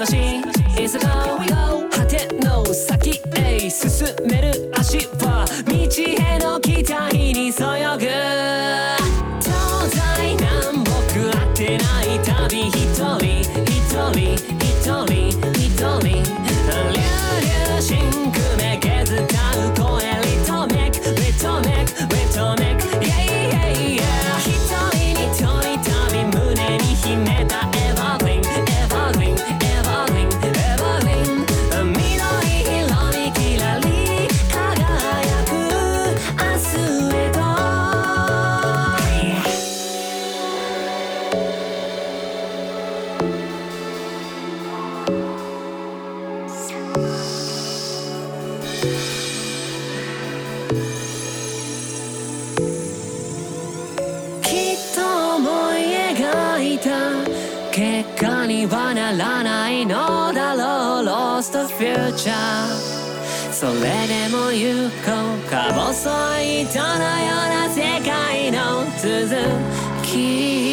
que sí. ちゃ。それでも行こう。か細い糸のような世界の続き。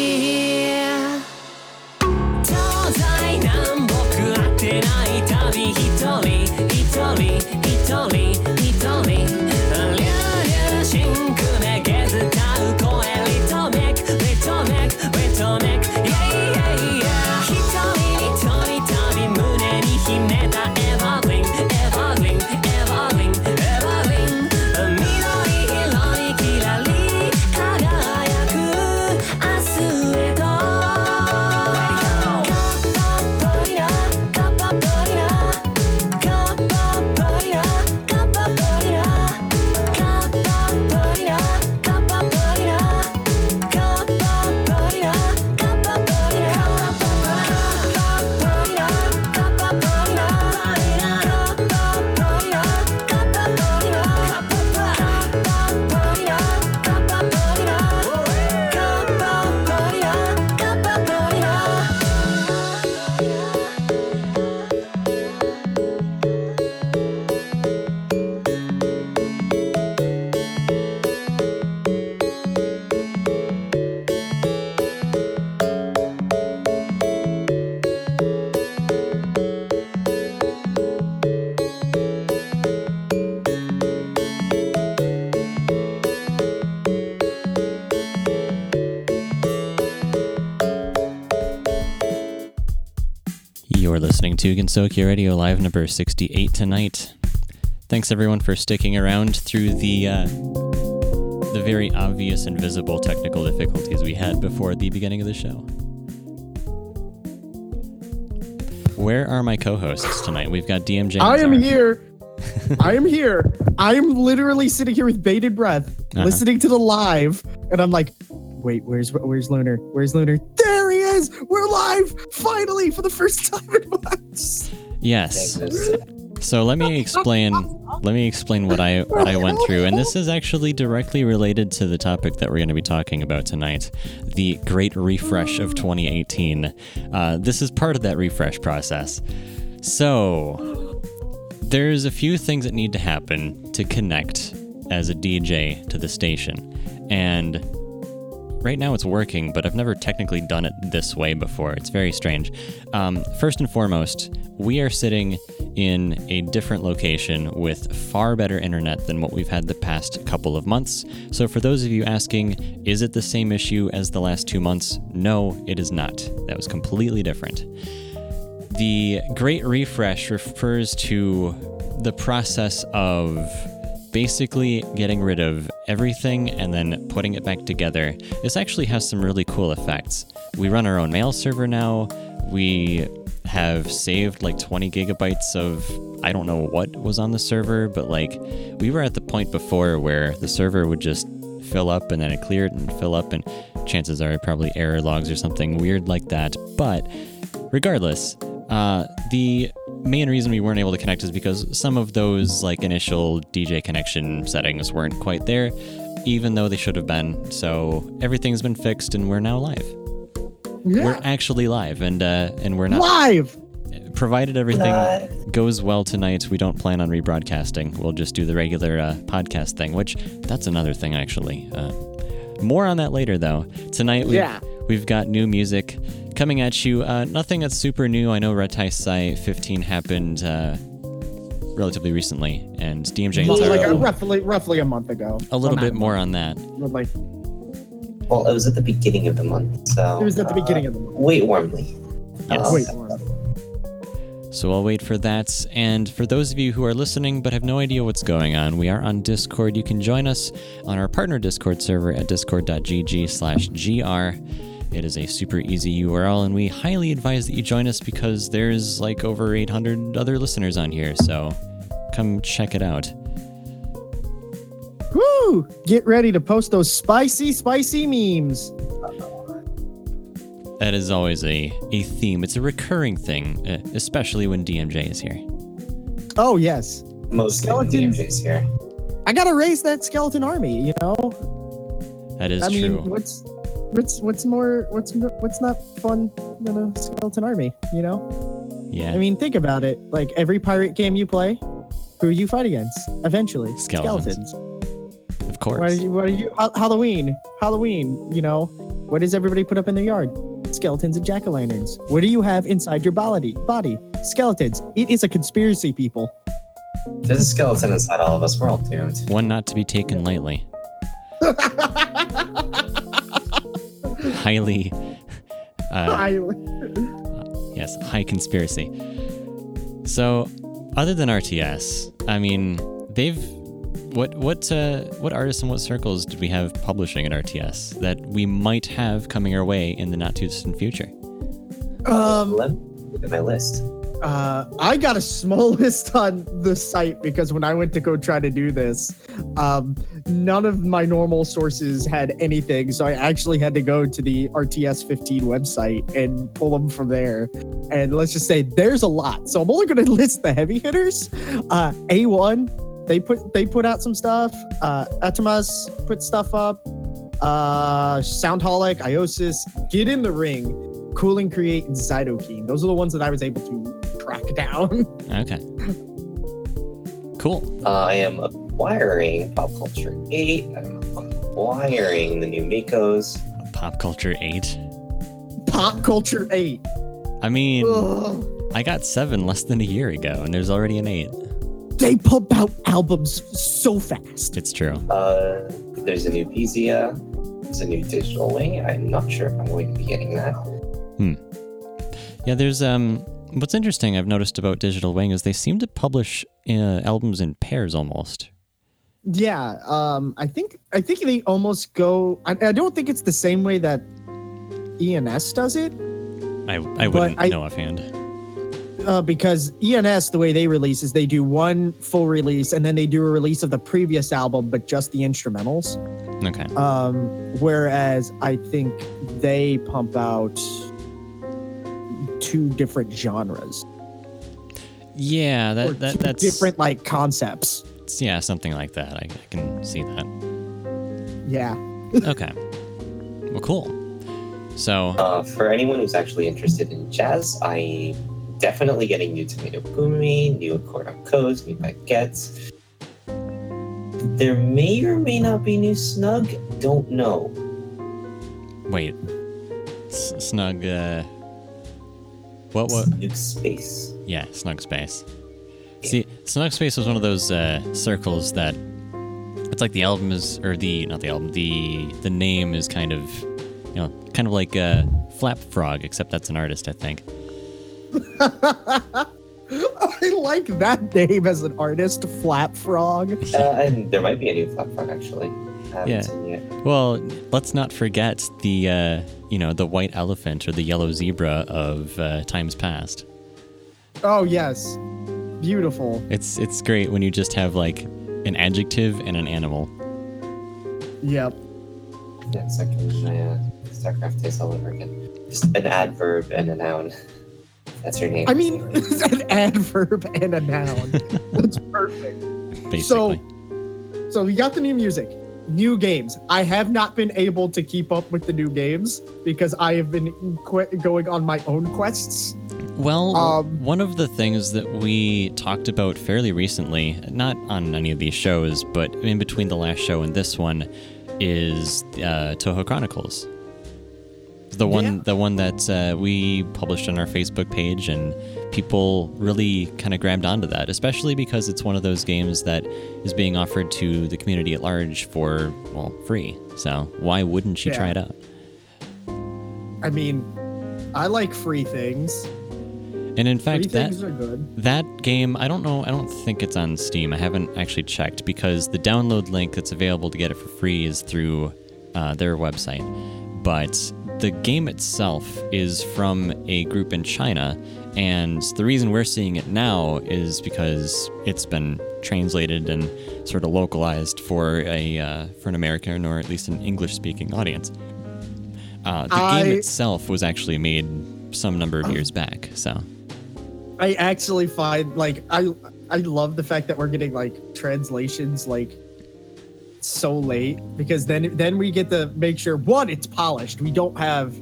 Listening to Radio Live number 68 tonight. Thanks everyone for sticking around through the uh, the very obvious and visible technical difficulties we had before the beginning of the show. Where are my co-hosts tonight? We've got DMJ. I am here. I am here. I am literally sitting here with bated breath, Uh-huh. listening to the live, and I'm like, wait, where's where's Lunar? Where's Lunar? There is. We're live finally for the first time in months. Yes. So let me explain. Let me explain what I what I went through, and this is actually directly related to the topic that we're going to be talking about tonight, the Great Refresh of 2018. Uh, this is part of that refresh process. So there's a few things that need to happen to connect as a DJ to the station, and right now it's working, but I've never technically done it this way before. It's very strange. Um, first and foremost, we are sitting in a different location with far better internet than what we've had the past couple of months. So, for those of you asking, is it the same issue as the last two months? No, it is not. That was completely different. The Great Refresh refers to the process of basically getting rid of everything and then putting it back together. This actually has some really cool effects. We run our own mail server now. We have saved like 20 gigabytes of I don't know what was on the server, but like we were at the point before where the server would just fill up and then it cleared and fill up and chances are probably error logs or something weird like that. But regardless, uh, the main reason we weren't able to connect is because some of those like initial DJ connection settings weren't quite there, even though they should have been. So everything's been fixed and we're now live. We're actually live, and uh, and we're not live. provided everything goes well tonight. We don't plan on rebroadcasting. We'll just do the regular uh, podcast thing, which that's another thing actually. Uh, more on that later, though. Tonight, we've, Yeah. we've got new music coming at you. Uh, nothing that's super new. I know Reitaisai 15 happened uh, relatively recently, and DMJ and Like a, roughly roughly a month ago. a little bit more on that. Like Well, it was at the beginning of the month, so it was at the uh, beginning of the month. Wait warmly. Yes. Um, Wait, So I'll wait for that. And for those of you who are listening but have no idea what's going on, we are on Discord. You can join us on our partner Discord server at discord.gg slash gr. It is a super easy URL, and we highly advise that you join us because there's like over 800 other listeners on here. So come check it out. Woo! Get ready to post those spicy, spicy memes. That is always a, a theme. It's a recurring thing, uh, especially when DMJ is here. Oh yes, Most Skeletons. DMJs here. I gotta raise that skeleton army. You know, That is I mean, true. what's what's what's more what's what's not fun than a skeleton army? You know, yeah. I mean, think about it. Like every pirate game you play, who do you fight against eventually? Skeletons. of course. What are you? What are you? Ha- Halloween. Halloween. You know, what does everybody put up in their yard? Skeletons and jack o' lanterns. What do you have inside your body? Body. Skeletons. It is a conspiracy, people. There's a skeleton inside all of us. We're all doomed. One not to be taken lightly. Highly, uh, I, yes, high conspiracy. So, other than RTS, I mean, they've what what uh, what artists and what circles did we have publishing at RTS that we might have coming our way in the not too distant future? um, Let- Look at my list. Uh, I got a small list on the site because when I went to go try to do this, um, none of my normal sources had anything. So I actually had to go to the RTS 15 website and pull them from there. And let's just say there's a lot. So I'm only going to list the heavy hitters. Uh, A1, they put they put out some stuff. Uh, put stuff up. Uh, Soundholic, IOSYS, Get in the Ring, Cool&Create, and Cytokine. Those are the ones that I was able to track down. Okay, cool. Uh, I am acquiring Pop Culture 8. I'm acquiring the new Mikos. Pop culture eight. Pop Culture 8. I mean, Ugh. I got seven less than a year ago, and there's already an eight. They pump out albums so fast. It's true. Uh, there's a new Pizia. There's a new Digital Wing. I'm not sure if I'm going to be getting that. Hmm. Yeah, there's um. What's interesting I've noticed about Digital Wing is they seem to publish uh, albums in pairs almost. Yeah, um, I think I think they almost go. I, I don't think it's the same way that ENS does it. I I wouldn't I- know offhand. uh, because ENS, the way they release is they do one full release and then they do a release of the previous album, but just the instrumentals. Okay. Um, whereas I think they pump out two different genres, Yeah, or that, that two that's different like concepts. yeah, something like that. I, I can see that. Yeah. Okay. Well, cool. So, Uh, for anyone who's actually interested in jazz, I definitely getting new Tomato Boomy, new Accord on Codes, new Baguettes. There may or may not be new Snug. Don't know. wait. S- snug. Uh, what? What? New Space. Yeah, Snug Space. See, Snug Space was one of those uh, circles that it's like the album is, or the not the album, the the name is kind of, you know, kind of like uh, Flap Frog, except that's an artist, I think. I like that name as an artist, Flap Frog. Uh, and there might be a new Flap Frog actually. I haven't Yeah. seen yet. Well, let's not forget the uh, you know the white elephant or the yellow zebra of uh, times past. Oh yes, beautiful. It's it's great when you just have like an adjective and an animal. Yep. Yeah, it's like my uh, StarCraft days all over again. Just an adverb and a noun. That's your name. I mean, an adverb and a noun. That's perfect. Basically. So, so we got the new music, new games. I have not been able to keep up with the new games because I have been qu- going on my own quests. Well, Um, one of the things that we talked about fairly recently, not on any of these shows, but in between the last show and this one, is uh, Touhou Chronicles. The one, Yeah. the one that uh, we published on our Facebook page, and people really kind of grabbed onto that, especially because it's one of those games that is being offered to the community at large for well free. So why wouldn't you try it out? I mean, I like free things. And in fact, that things are good. That game, I don't know, I don't think it's on Steam. I haven't actually checked because the download link that's available to get it for free is through uh, their website. But the game itself is from a group in China, and the reason we're seeing it now is because it's been translated and sort of localized for a uh, for an American or at least an English-speaking audience. Uh, the I- game itself was actually made some number of years back, so. I actually find like I I love the fact that we're getting like translations like so late because then then we get to make sure one it's polished. We don't have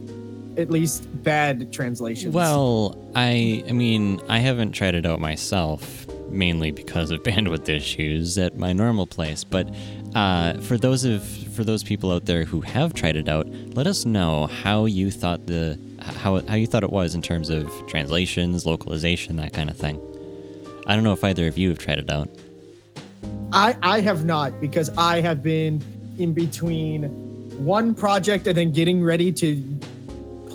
at least bad translations. Well, I I mean, I haven't tried it out myself, mainly because of bandwidth issues at my normal place. But uh, for those of for those people out there who have tried it out, let us know how you thought the how how you thought it was in terms of translations, localization, that kind of thing. I don't know if either of you have tried it out. I I have not because I have been in between one project and then getting ready to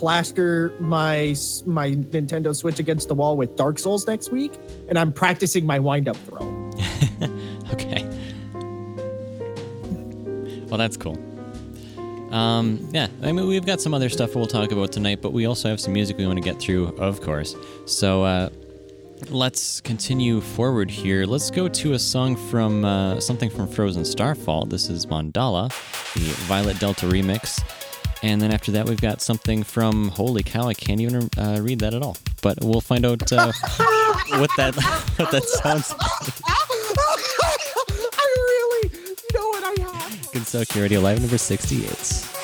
plaster my my Nintendo Switch against the wall with Dark Souls next week, and I'm practicing my wind up throw. Okay. Well, that's cool. Um, yeah, I mean, we've got some other stuff we'll talk about tonight, but we also have some music we want to get through, of course. So uh, let's continue forward here. Let's go to a song from uh, something from Frozen Starfall. This is Mandala, the Violet Delta remix. And then after that, we've got something from Holy Cow, I can't even uh, read that at all. But we'll find out uh, what that what that sounds I really, you know what I have. Gensokyo Radio Live number 68.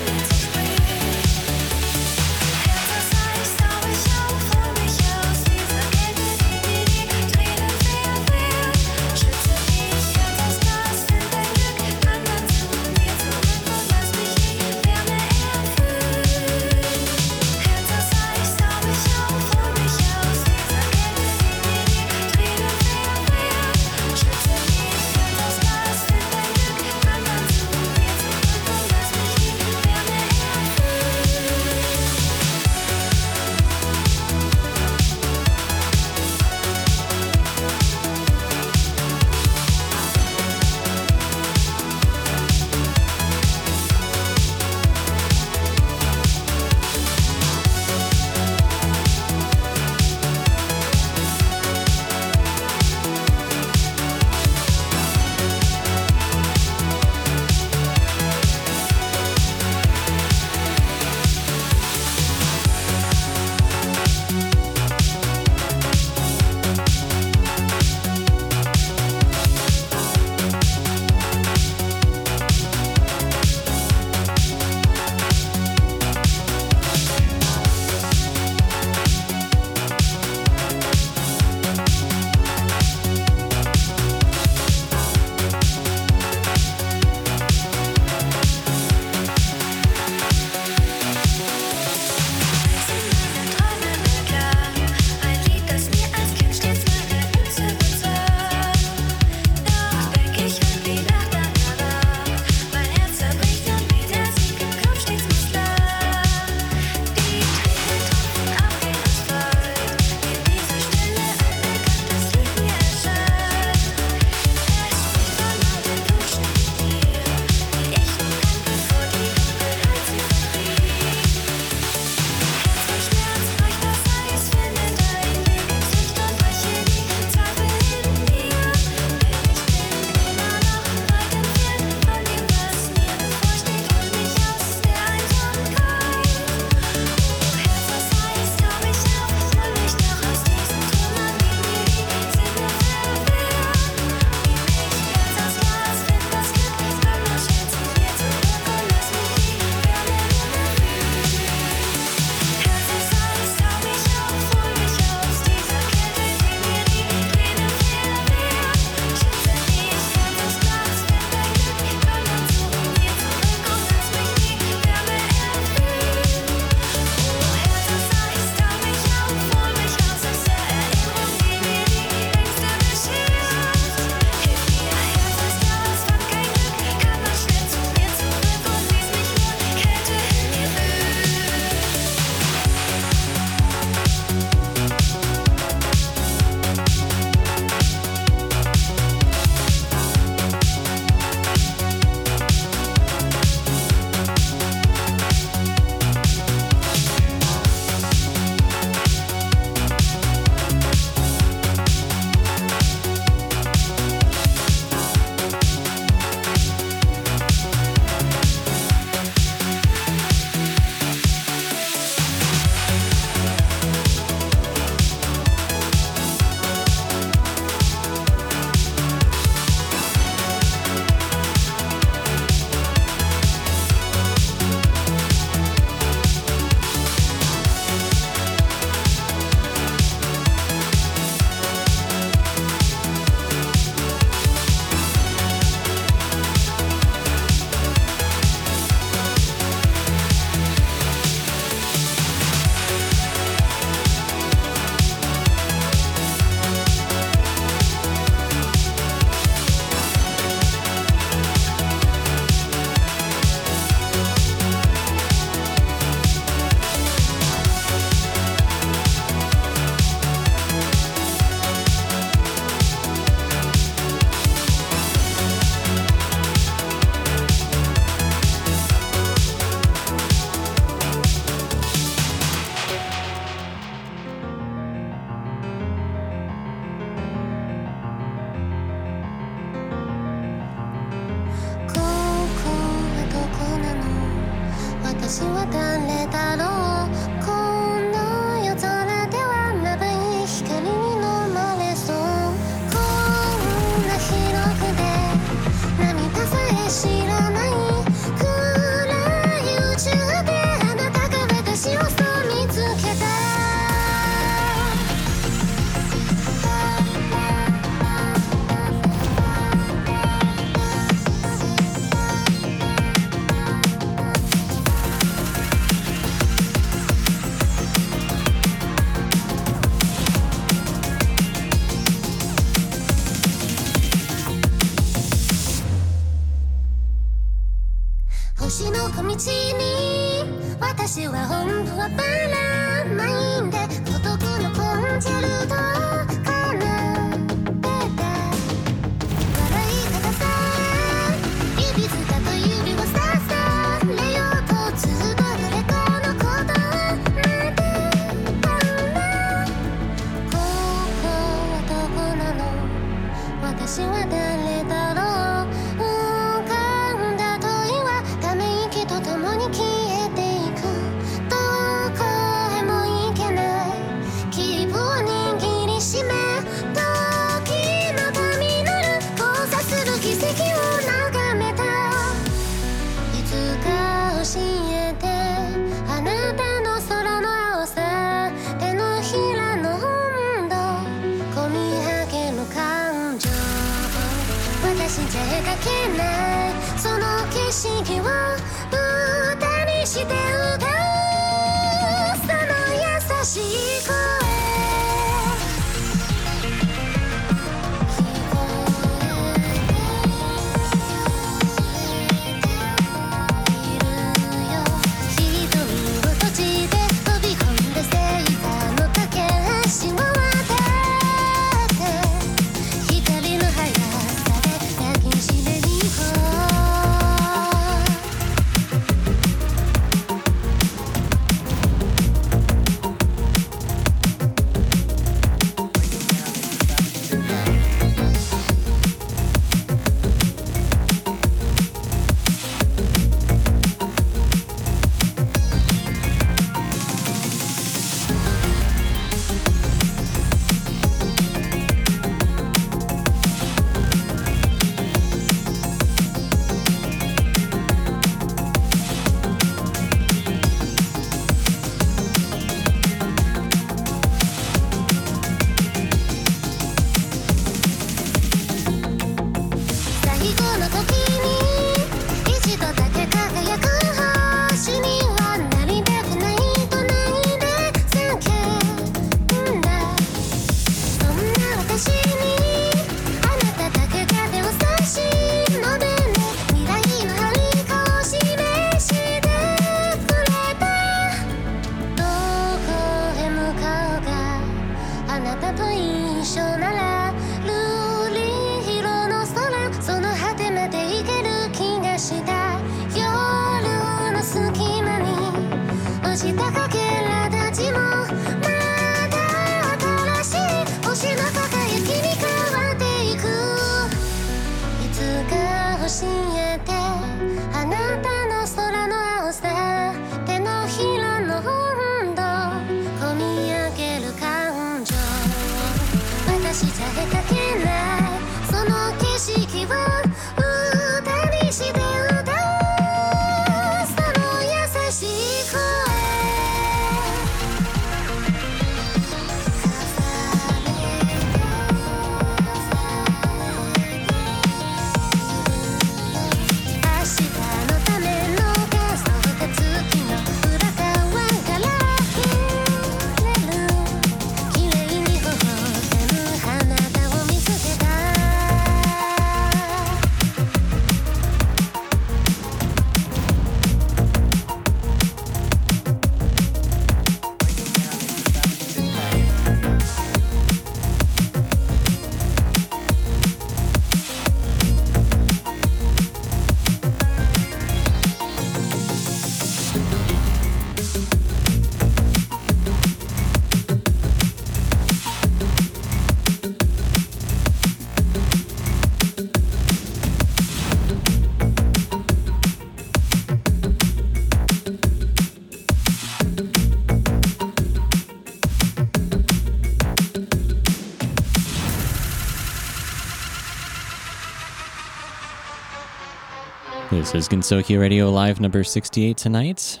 This is Gensokyo Radio Live number 68 tonight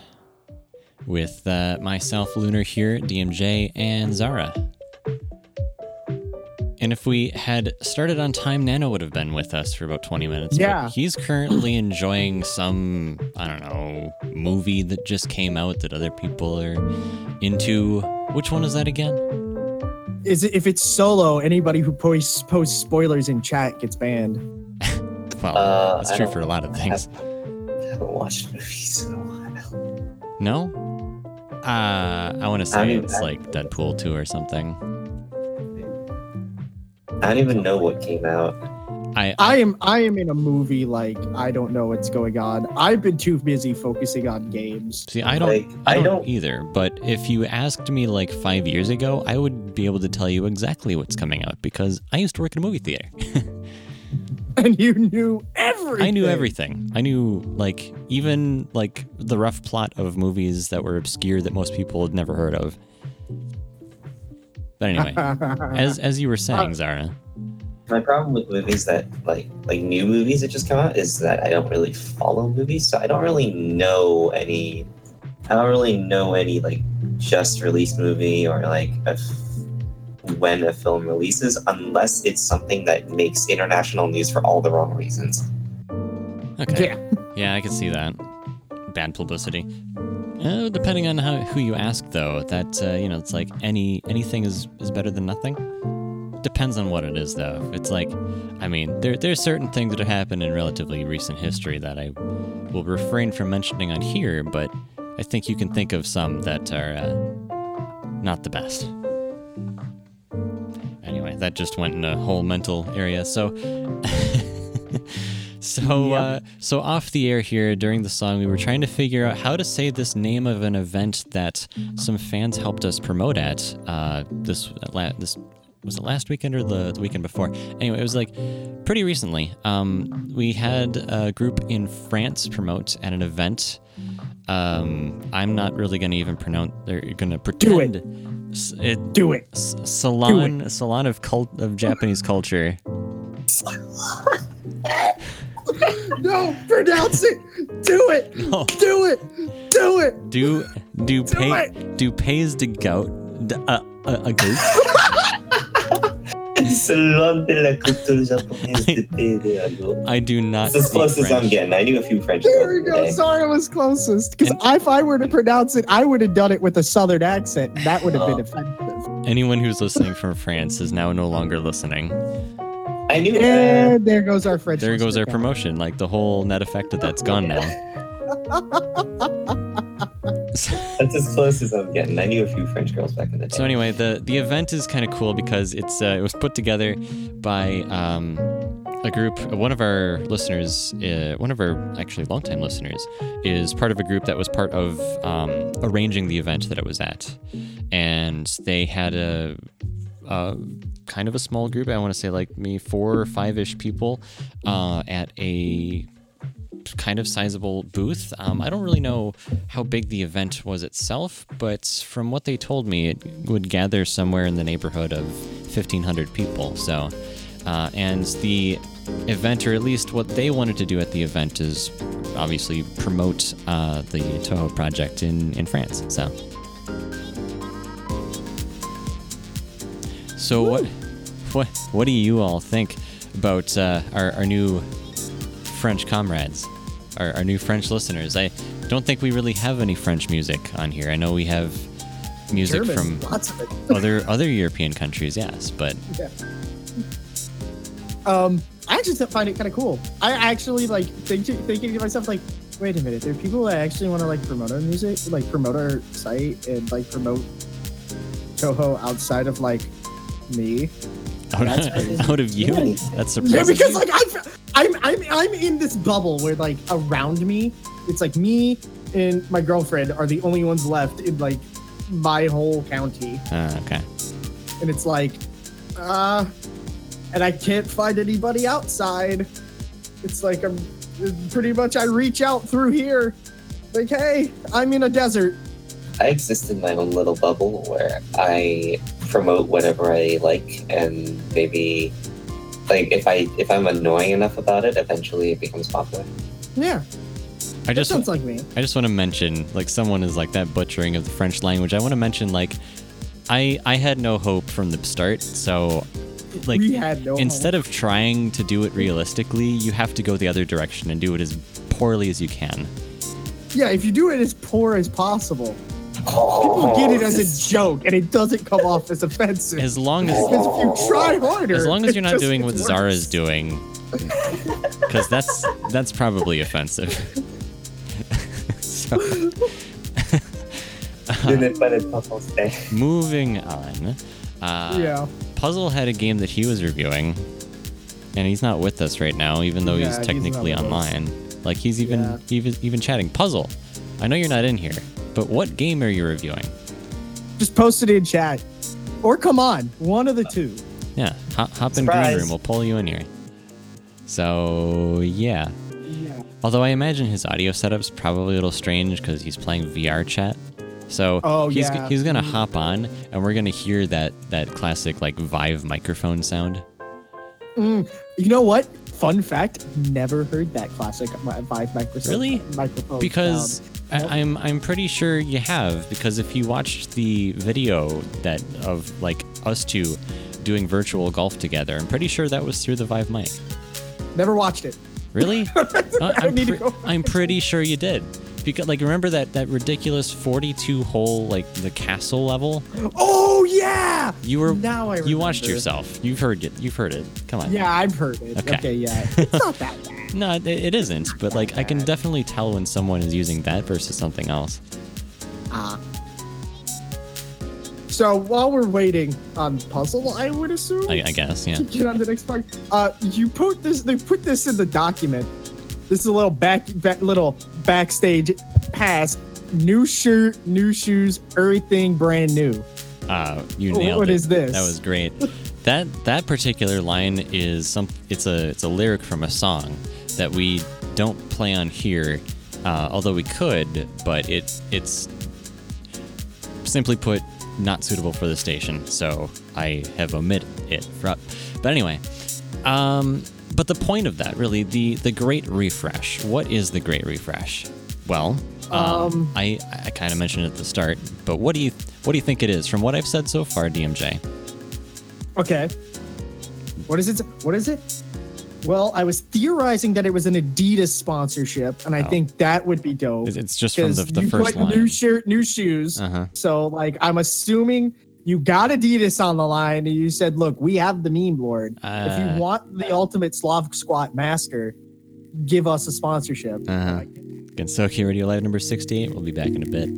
with uh, myself, Lunar here, DMJ, and Zara. And if we had started on time, Nano would have been with us for about 20 minutes. but Yeah. he's currently enjoying some, I don't know, movie that just came out that other people are into. Which one is that again? Is it if it's solo? Anybody who posts posts spoilers in chat gets banned. Well, Uh, that's true for a lot of I things. haven't, I haven't watched movies in a while. No? Uh, I want to I say mean, it's I- like Deadpool 2 or something. I don't even know what came out. I, I am I am in a movie like I don't know what's going on. I've been too busy focusing on games. See, I don't, Like, I I don't, don't- either. But if you asked me like five years ago, I would be able to tell you exactly what's coming out because I used to work in a movie theater. And you knew everything. I knew everything. I knew like even like the rough plot of movies that were obscure that most people had never heard of. But anyway, as as you were saying, uh, Zara, My problem with movies that like like new movies that just come out is that I don't really follow movies, so I don't really know any. I don't really know any like just released movie or like a f- when a film releases unless it's something that makes international news for all the wrong reasons. okay, Yeah. yeah, I can see that. Bad publicity. Uh, depending on how who you ask, though, that uh, you know, it's like any anything is is better than nothing. Depends on what it is, though. It's like, I mean, there there's certain things that have happened in relatively recent history that I will refrain from mentioning on here, but I think you can think of some that are uh, not the best. Anyway, that just went in a whole mental area. So, so, uh, so off the air here during the song, we were trying to figure out how to say this name of an event that some fans helped us promote at. Uh, this la- this was it last weekend or the, the weekend before? Anyway, it was like pretty recently. Um, we had a group in France promote at an event. Um, I'm not really going to even pronounce. They're going to pretend. S- It, Do it. S- salon salon of cult of Japanese culture. No, pronounce it. Do it. No, Do it. Do it. do do pay it. do pays de gout d- uh, a, a goat. Salon de la culture japonaise de Pedro. I do not That's as speak close as I'm getting. I knew a few French There words we go. today. Sorry, I was closest. Because if I were to pronounce it, I would have done it with a southern accent. That would have been Oh. offensive. Anyone who's listening from France is now no longer listening. I knew that. And there goes our French. There goes our promotion. Like the whole net effect of that's gone now. That's as close as I'm getting. I knew a few French girls back in the day. So anyway, the the event is kind of cool because it's uh, it was put together by um, a group. One of our listeners, uh, one of our actually longtime listeners, is part of a group that was part of um, arranging the event that it was at, and they had a. Uh, kind of a small group. I want to say like me four or five ish people uh, at a kind of sizable booth. Um, I don't really know how big the event was itself, but from what they told me, it would gather somewhere in the neighborhood of 1,500 people. So, uh, and the event, or at least what they wanted to do at the event, is obviously promote uh, the Touhou project in, in France. So. So what, what, what do you all think about uh, our, our new French comrades, our, our new French listeners? I don't think we really have any French music on here. I know we have music German, from lots of it. other other European countries, yes, but Um, I actually find it kind of cool. I actually like think thinking thinking to myself like, wait a minute, there are people that actually want to like promote our music, like promote our site and like promote Touhou outside of like me. Out, That's out of you, Yeah. that's Yeah, surprising. because like I'm, I'm I'm I'm in this bubble where like around me, it's like me and my girlfriend are the only ones left in like my whole county, Uh, okay. and it's like, uh, and I can't find anybody outside. It's like I'm pretty much I reach out through here, like hey, I'm in a desert. I exist in my own little bubble where I promote whatever I like, and maybe, like, if I if I'm annoying enough about it, eventually it becomes popular. Yeah, I That just sounds like me. I just want to mention, like, someone is like that butchering of the French language. I want to mention, like, I I had no hope from the start, so like We had no instead of trying to do it realistically, you have to go the other direction and do it as poorly as you can. Yeah, if you do it as poor as possible, people get it as a joke, and it doesn't come off as offensive. As long as Because if you try harder, as long as you're not doing what Zara is doing, because that's that's probably offensive. so, Didn't let it puzzle stay. moving on. Uh, Yeah. Puzzle had a game that he was reviewing, and he's not with us right now, even though Yeah, he's he's technically not with us. online. Like he's even Yeah. even even chatting. Puzzle, I know you're not in here, but what game are you reviewing? Just post it in chat, or come on, one of the uh, two. Yeah, hop, hop in green room. We'll pull you in here. So yeah. Yeah. Although I imagine his audio setup's probably a little strange because he's playing VR chat. So Oh, he's, yeah. he's gonna hop on and we're gonna hear that that classic like Vive microphone sound. Mm, you know what? Fun fact: never heard that classic mi- Vive microphone. Really? Microphone. because sound. I, I'm I'm pretty sure you have because if you watched the video that of like us two doing virtual golf together, I'm pretty sure that was through the Vive mic. never watched it. Really? Uh, I I'm, need to pre- go. I'm pretty sure you did. Because like remember that that ridiculous 42 hole like the castle level? Oh yeah. You were Now I you watched yourself. You've heard it. You've heard it. Come on. Yeah, I've heard it. Okay. Okay, yeah. It's not that bad. No, it, it isn't. But like I can definitely tell when someone is using that versus something else. Ah. So while we're waiting on puzzle, I would assume I, I guess. Yeah. to get on the next part. Uh, you put this. They put this in the document. This is a little back, back little backstage pass. New shirt, new shoes, everything brand new. Uh, you nailed what it. is this? That was great. That that particular line is some. It's a it's a lyric from a song that we don't play on here, uh, although we could. But it it's simply put not suitable for the station, so I have omitted it. But anyway, um, but the point of that really the the great refresh. What is the great refresh? Well, um, Um, I I kind of mentioned it at the start, but what do you what do you think it is from what I've said so far, DMJ? Okay. What is it? What is it? Well, I was theorizing that it was an Adidas sponsorship, and I Oh. think that would be dope. It's- just from the, the first line. new shirt, new shoes. Uh-huh. So, like, I'm assuming you got Adidas on the line, and you said, "Look, we have the meme lord. if Uh. you want the ultimate Slav Squat master, give us a sponsorship." Uh-huh. Gensokyo Radio Live number 68. We'll be back in a bit.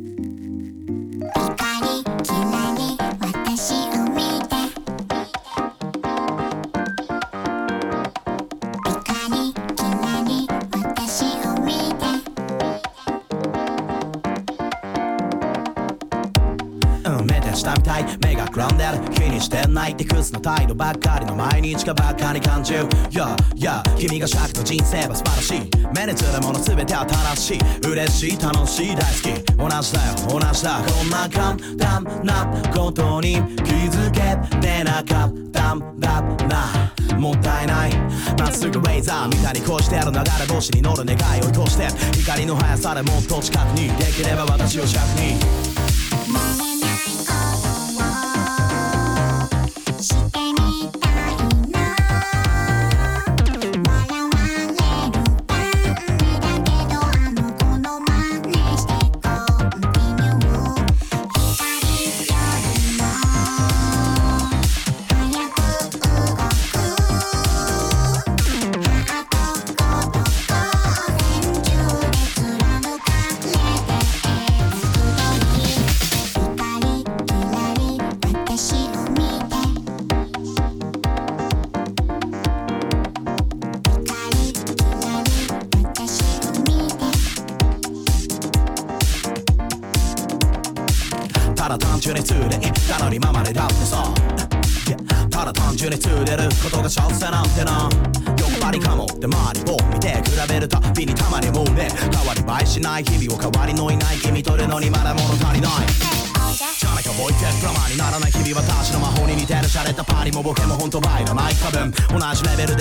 態度ばっかりの毎日がばっかり感じ。る Yeah, yeah 君が尺の人生は素晴らしい。目に映るもの全ては正しい。嬉しい楽しい大好き。同じだよ同じだ。こんな簡単なことに気づけてなかったんだ。なもったいない。まっすぐレーザーみたいにこうしてる流れ星に乗る願いを越して。光の速さでもっと近くに。できれば私を近くに。I más, leverő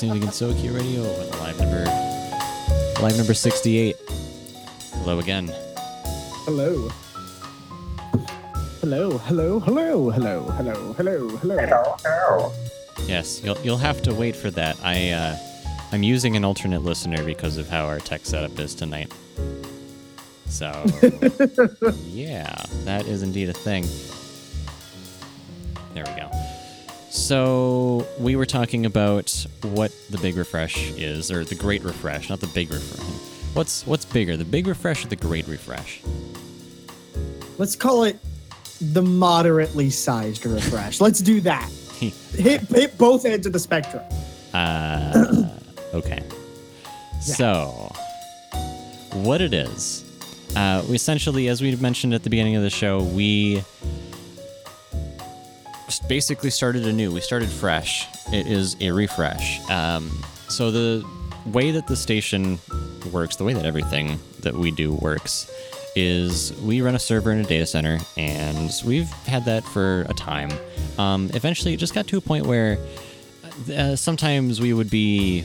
Listening to Gensokyo Radio with live number live number 68. Hello again. Hello. Hello, hello, hello, hello, hello, hello, hello. Yes, you'll you'll have to wait for that. I uh, I'm using an alternate listener because of how our tech setup is tonight. So yeah, that is indeed a thing. There we go. So we were talking about what the big refresh is, or the great refresh, not the big refresh. What's what's bigger, the big refresh or the great refresh? Let's call it the moderately sized refresh. Let's do that. Hit hit both ends of the spectrum. Uh, okay. So, what it is, uh, we essentially, as we mentioned at the beginning of the show, we basically started anew. We started fresh. It is a refresh. Um, so the way that the station works, the way that everything that we do works, is we run a server in a data center, and we've had that for a time. Um, eventually, it just got to a point where uh, sometimes we would be,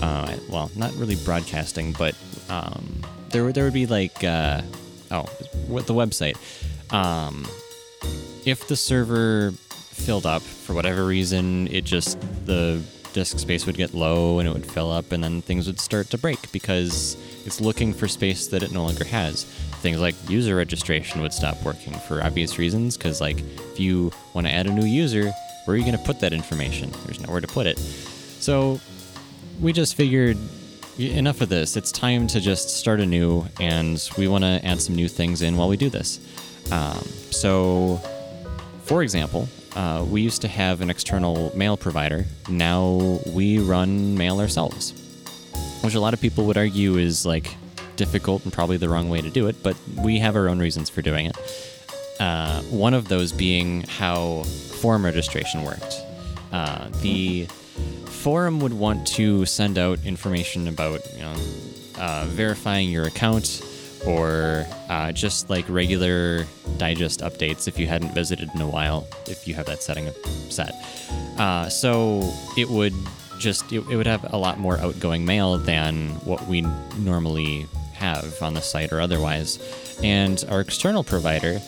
uh, well, not really broadcasting, but um, there there would be like, uh, oh, what the website. Um, if the server filled up for whatever reason, it just the disk space would get low and it would fill up, and then things would start to break because it's looking for space that it no longer has. Things like user registration would stop working for obvious reasons because, like, if you want to add a new user, where are you going to put that information? There's nowhere to put it. So we just figured enough of this. It's time to just start anew, and we want to add some new things in while we do this. Um, so, for example, uh, we used to have an external mail provider. Now we run mail ourselves, which a lot of people would argue is like difficult and probably the wrong way to do it, but we have our own reasons for doing it. Uh, one of those being how forum registration worked. Uh, the forum would want to send out information about, you know, uh, verifying your account or uh, just like regular digest updates if you hadn't visited in a while, if you have that setting set. Uh, so it would just it, it would have a lot more outgoing mail than what we normally have on the site or otherwise. And our external provider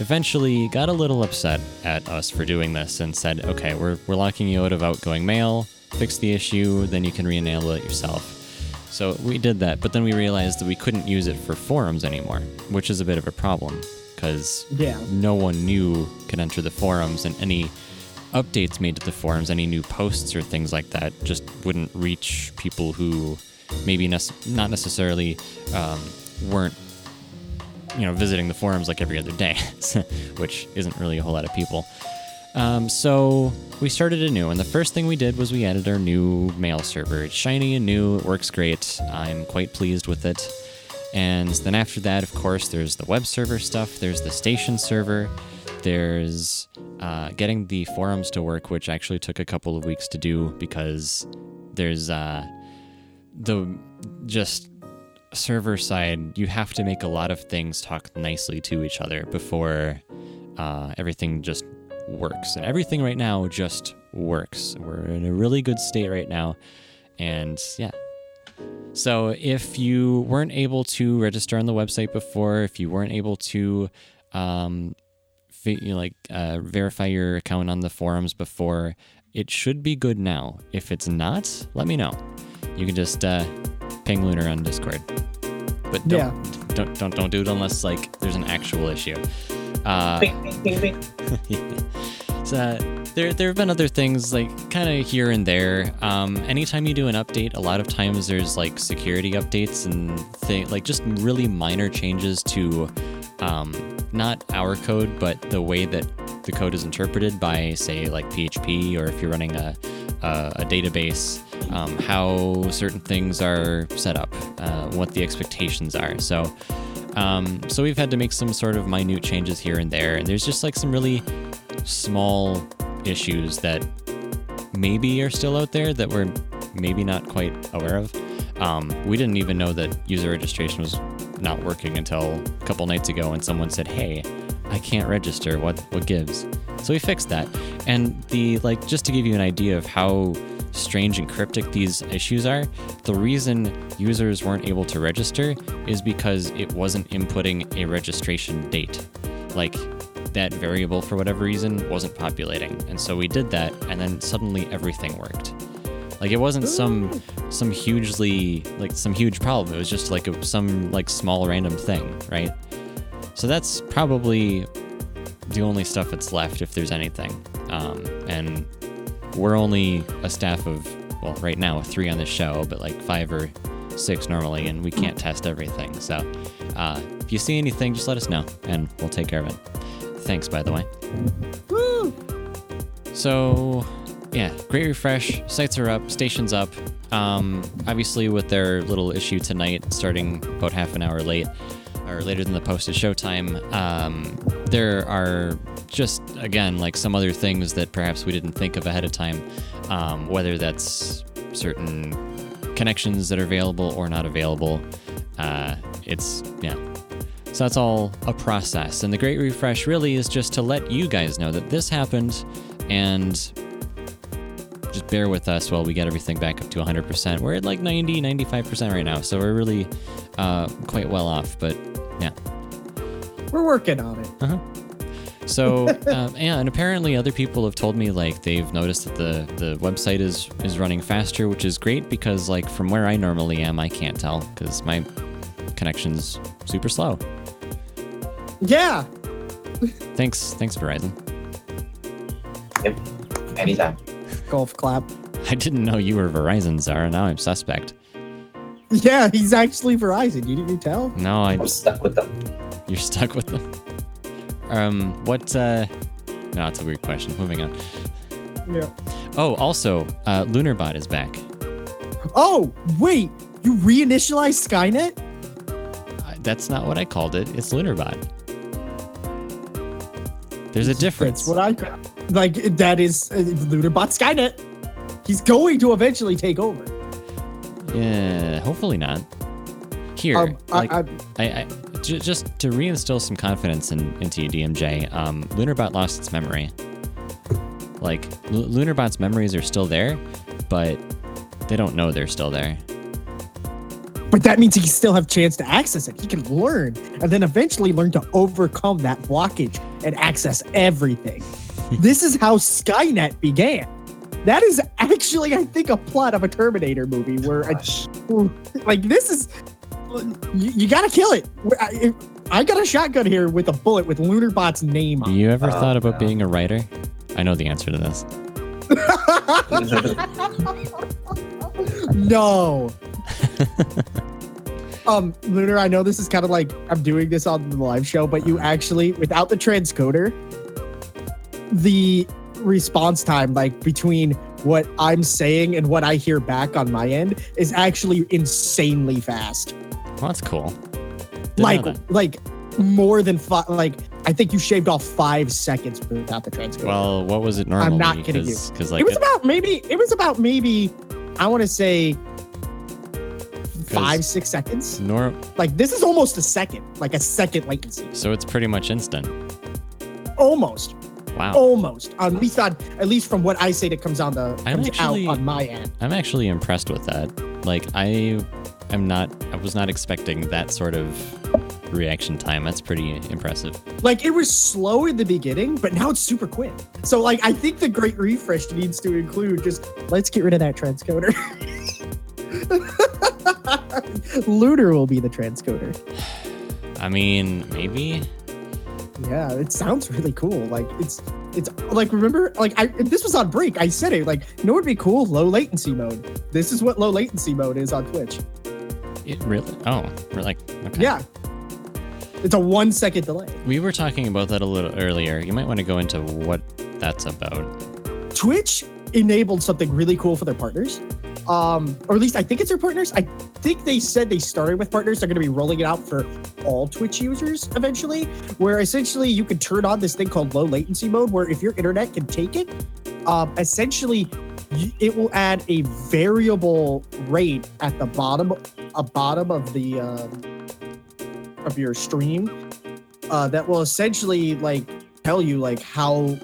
eventually got a little upset at us for doing this and said, okay, we're, we're locking you out of outgoing mail, fix the issue, then you can re enable it yourself. So we did that, but then we realized that we couldn't use it for forums anymore, which is a bit of a problem because Yeah. no one new could enter the forums, and any updates made to the forums, any new posts or things like that, just wouldn't reach people who maybe not necessarily um, weren't, you know, visiting the forums like every other day, which isn't really a whole lot of people. Um, so we started anew, and the first thing we did was we added our new mail server. It's shiny and new, it works great. I'm quite pleased with it. And then after that, of course, there's the web server stuff, there's the station server, there's uh, getting the forums to work, which actually took a couple of weeks to do because there's uh, the just server side, you have to make a lot of things talk nicely to each other before uh, everything just works. And everything right now just works. We're in a really good state right now. And yeah. So if you weren't able to register on the website before, if you weren't able to um, you know, like uh, verify your account on the forums before, it should be good now. If it's not, let me know. You can just uh, ping Lunar on Discord. But don't, don't don't don't do it unless like there's an actual issue. Uh, so, there, there have been other things like kind of here and there. Um, anytime you do an update, a lot of times there's like security updates and thing like just really minor changes to um, not our code, but the way that the code is interpreted by, say, like PHP, or if you're running a a, a database, um, how certain things are set up, uh, what the expectations are. So. Um, so we've had to make some sort of minute changes here and there, and there's just like some really small issues that maybe are still out there that we're maybe not quite aware of. Um, we didn't even know that user registration was not working until a couple nights ago, and someone said, "Hey, I can't register. What what gives?" So we fixed that, and the like just to give you an idea of how strange and cryptic these issues are, the reason users weren't able to register is because it wasn't inputting a registration date. Like that variable for whatever reason wasn't populating. And so we did that and then suddenly everything worked. Like it wasn't some some hugely like some huge problem. It was just like a, some like small random thing, right? So that's probably the only stuff that's left if there's anything. Um, and we're only a staff of well, right now three on the show, but like five or six normally, and we can't test everything. So uh, if you see anything, just let us know, and we'll take care of it. Thanks, by the way. Woo! So, yeah, great refresh. Sites are up, stations up. Um, obviously, with their little issue tonight, starting about half an hour late or later than the posted showtime, um, there are just again like some other things that perhaps we didn't think of ahead of time. Um, whether that's certain connections that are available or not available. Uh, it's yeah. So that's all a process. And the Great Refresh really is just to let you guys know that this happened and just bear with us while we get everything back up to 100%. We're at like 90, 95% right now. So we're really uh, quite well off. But yeah. We're working on it. Uh-huh. So um, yeah, and apparently other people have told me like they've noticed that the the website is is running faster, which is great because like from where I normally am, I can't tell because my connection's super slow. Yeah. Thanks, thanks Verizon. Yep. Anytime. Golf clap. I didn't know you were Verizon, Zara. Now I'm suspect. Yeah, he's actually Verizon. You didn't tell? No, I I'm stuck with them. you're stuck with them. Um, what? uh No, it's a weird question. Moving on. Yeah. Oh, also, uh, LunarBot is back. Oh, wait. You reinitialized Skynet? Uh, That's not what I called it. It's LunarBot. There's a difference. That's what I like. That is uh, LunarBot Skynet. He's going to eventually take over. Yeah, hopefully not. Here, Um, like, I, I, I, j- just to reinstill some confidence in, into you, DMJ, um, LunarBot lost its memory. Like, L- LunarBot's memories are still there, but they don't know they're still there. but that means he still have chance to access it. He can learn and then eventually learn to overcome that blockage and access everything. this is how Skynet began. That is actually, I think, a plot of a Terminator movie where, a, like, this is you, you gotta kill it. I, I got a shotgun here with a bullet with LunarBot's name on. it. Do you ever Oh, thought about no. being a writer? I know the answer to this. No. um, Lunar, I know this is kind of like I'm doing this on the live show, but you actually, without the transcoder, the response time, like between what I'm saying and what I hear back on my end, is actually insanely fast. Well, that's cool. Didn't like, like more than five. Like, I think you shaved off five seconds without the transcoder. Well, what was it normally? I'm not kidding you. Because like it was about maybe. It was about maybe. I want to say five, six seconds. nor Like this is almost a second, like a second latency. so it's pretty much instant. Almost, Wow. almost. At least on, at least from what I say that comes on the I'm comes actually- out on my end. I'm actually impressed with that. Like I am not I was not expecting that sort of reaction time. That's pretty impressive. Like it was slow in the beginning, but now it's super quick. So like I think the great refresh needs to include just let's get rid of that transcoder. Lunar will be the transcoder. I mean, maybe Yeah, it sounds really cool. Like it's it's like remember like I this was on break. I said it like you know what'd be cool? Low latency mode. This is what low latency mode is on Twitch. it really Oh, we're like okay. Yeah. It's a one second delay. We were talking about that a little earlier. You might want to go into what that's about. Twitch enabled something really cool for their partners. Um, or at least I think it's their partners. I think they said they started with partners. They're going to be rolling it out for all Twitch users eventually, where essentially you can turn on this thing called low latency mode, where if your internet can take it, um, essentially it will add a variable rate at the bottom, a bottom of the um, of your stream, uh, that will essentially like tell you like how